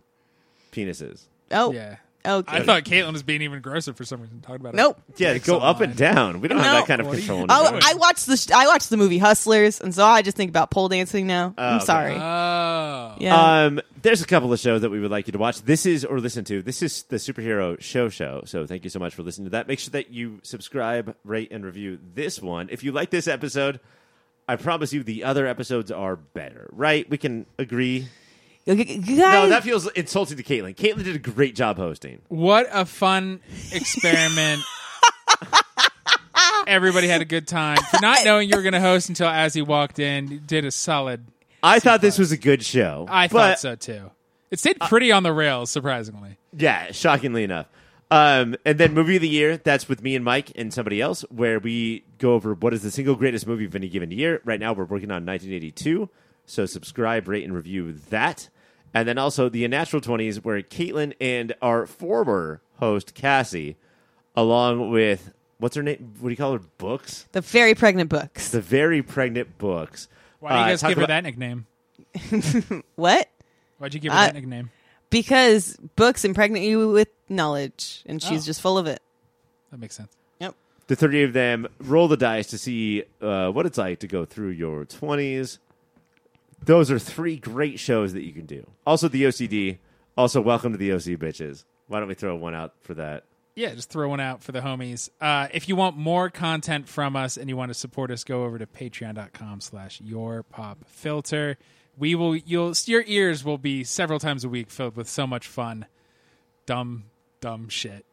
Penises. oh, Yeah. Okay. I thought Caitlin was being even grosser for some reason. Talking about it. Nope. Yeah, Dicks go up online. and down. We don't have No. that kind of What are you control. Oh, anymore. I watched the sh- I watched the movie Hustlers, and so I just think about pole dancing now. Oh, I'm okay. sorry. Oh. yeah. Um, there's a couple of shows that we would like you to watch. This is or listen to. This is the superhero show show. So thank you so much for listening to that. Make sure that you subscribe, rate, and review this one. If you like this episode, I promise you the other episodes are better. Right? We can agree. You guys, No, that feels insulting to Caitlin. Caitlin did a great job hosting. What a fun experiment. [LAUGHS] Everybody had a good time. For not knowing you were going to host until as he walked in, you did a solid. I thought this was a good show. I but- thought so too. It stayed pretty on the rails, surprisingly. Yeah, shockingly enough. Um, and then movie of the year, that's with me and Mike and somebody else, where we go over what is the single greatest movie of any given year. Right now, we're working on 1982, so subscribe, rate, and review that. And then also the Unnatural 20s, where Caitlin and our former host, Cassie, along with, what's her name? What do you call her? Books? the very pregnant books. The Very Pregnant Books. Why do you Uh, guys talk give her about- that nickname? [LAUGHS] what? Why'd you give her I- that nickname? Because books impregnate you with knowledge, and she's Oh. just full of it. That makes sense. Yep. the 30 of them roll the dice to see uh, what it's like to go through your 20s. Those are three great shows that you can do. Also, the OCD. Also, welcome to the OC bitches. Why don't we throw one out for that? Yeah, just throw one out for the homies. Uh, if you want more content from us and you want to support us, go over to patreon.com slash your pop filter. We will you'll your ears will be several times a week filled with so much fun. Dumb, dumb shit.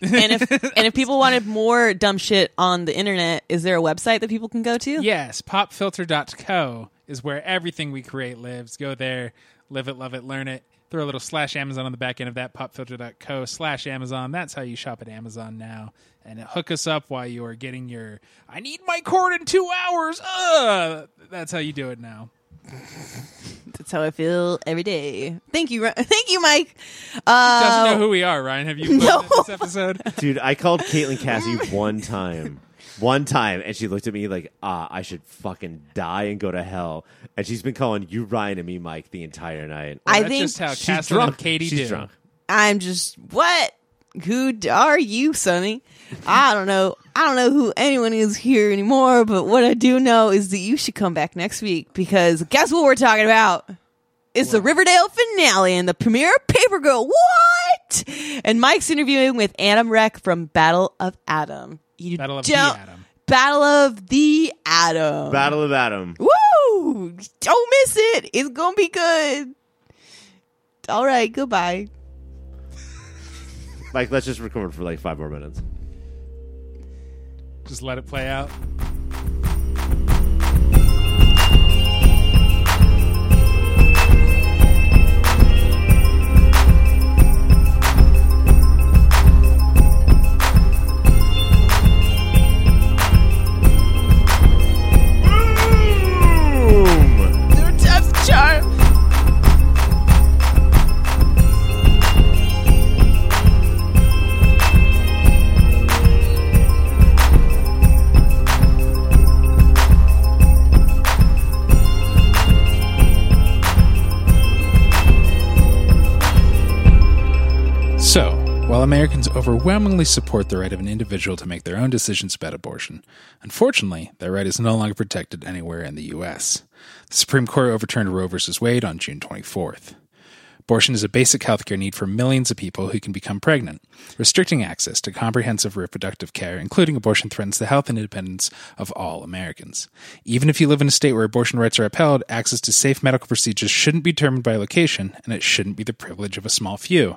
And if [LAUGHS] and if people wanted more dumb shit on the internet, is there a website that people can go to? Yes, popfilter.co is where everything we create lives. Go there, live it, love it, learn it. Throw a little slash Amazon on the back end of that, popfilter.co slash Amazon. That's how you shop at Amazon now. And hook us up while you are getting your, I need my cord in two hours. Ugh. That's how you do it now. That's how I feel every day. Thank you, Ri- [LAUGHS] thank you, Mike. Doesn't Uh, know who we are, Ryan. Have you [LAUGHS] No. no. this episode? Dude, I called Caitlin Cassie [LAUGHS] one time. One time, and she looked at me like, ah, I should fucking die and go to hell. And she's been calling you Ryan and me Mike the entire night. I That's think just how She's Cassie drunk. and Katie She's do. drunk. I'm just what? Who d- are you, Sonny? I don't know. I don't know who anyone is here anymore, but what I do know is that you should come back next week because guess what we're talking about? It's the Riverdale finale and the premiere of Paper Girl. What? And Mike's interviewing with Adam Reck from Battle of Adam. You Battle of the don't- Atom. Battle of the Atom. Battle of Adam. Woo! Don't miss it. It's gonna be good. All right. Goodbye. Mike, let's just record for like five more minutes. Just let it play out. Americans overwhelmingly support the right of an individual to make their own decisions about abortion, unfortunately, that right is no longer protected anywhere in the U.S. The Supreme Court overturned Roe v. Wade on June 24th. Abortion is a basic healthcare need for millions of people who can become pregnant. Restricting access to comprehensive reproductive care, including abortion, threatens the health and independence of all Americans. Even if you live in a state where abortion rights are upheld, access to safe medical procedures shouldn't be determined by location, and it shouldn't be the privilege of a small few.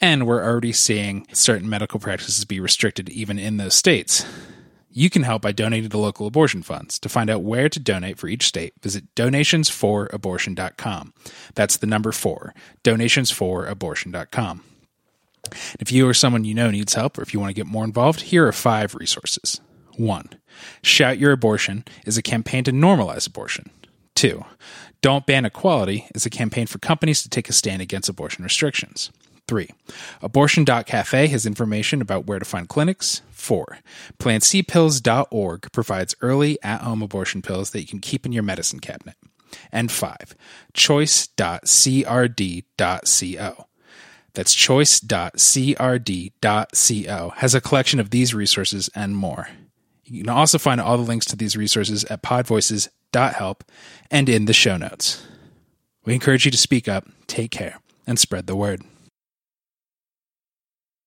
And we're already seeing certain medical practices be restricted even in those states. You can help by donating to local abortion funds. To find out where to donate for each state, visit donationsforabortion.com. That's the number four, donationsforabortion.com. If you or someone you know needs help, or if you want to get more involved, here are five resources. One, Shout Your Abortion is a campaign to normalize abortion. Two, Don't Ban Equality is a campaign for companies to take a stand against abortion restrictions. Three, abortion.cafe has information about where to find clinics. Four, plancpills.org provides early at home abortion pills that you can keep in your medicine cabinet. And five, choice.crd.co. That's choice.crd.co has a collection of these resources and more. You can also find all the links to these resources at podvoices.help and in the show notes. We encourage you to speak up, take care, and spread the word.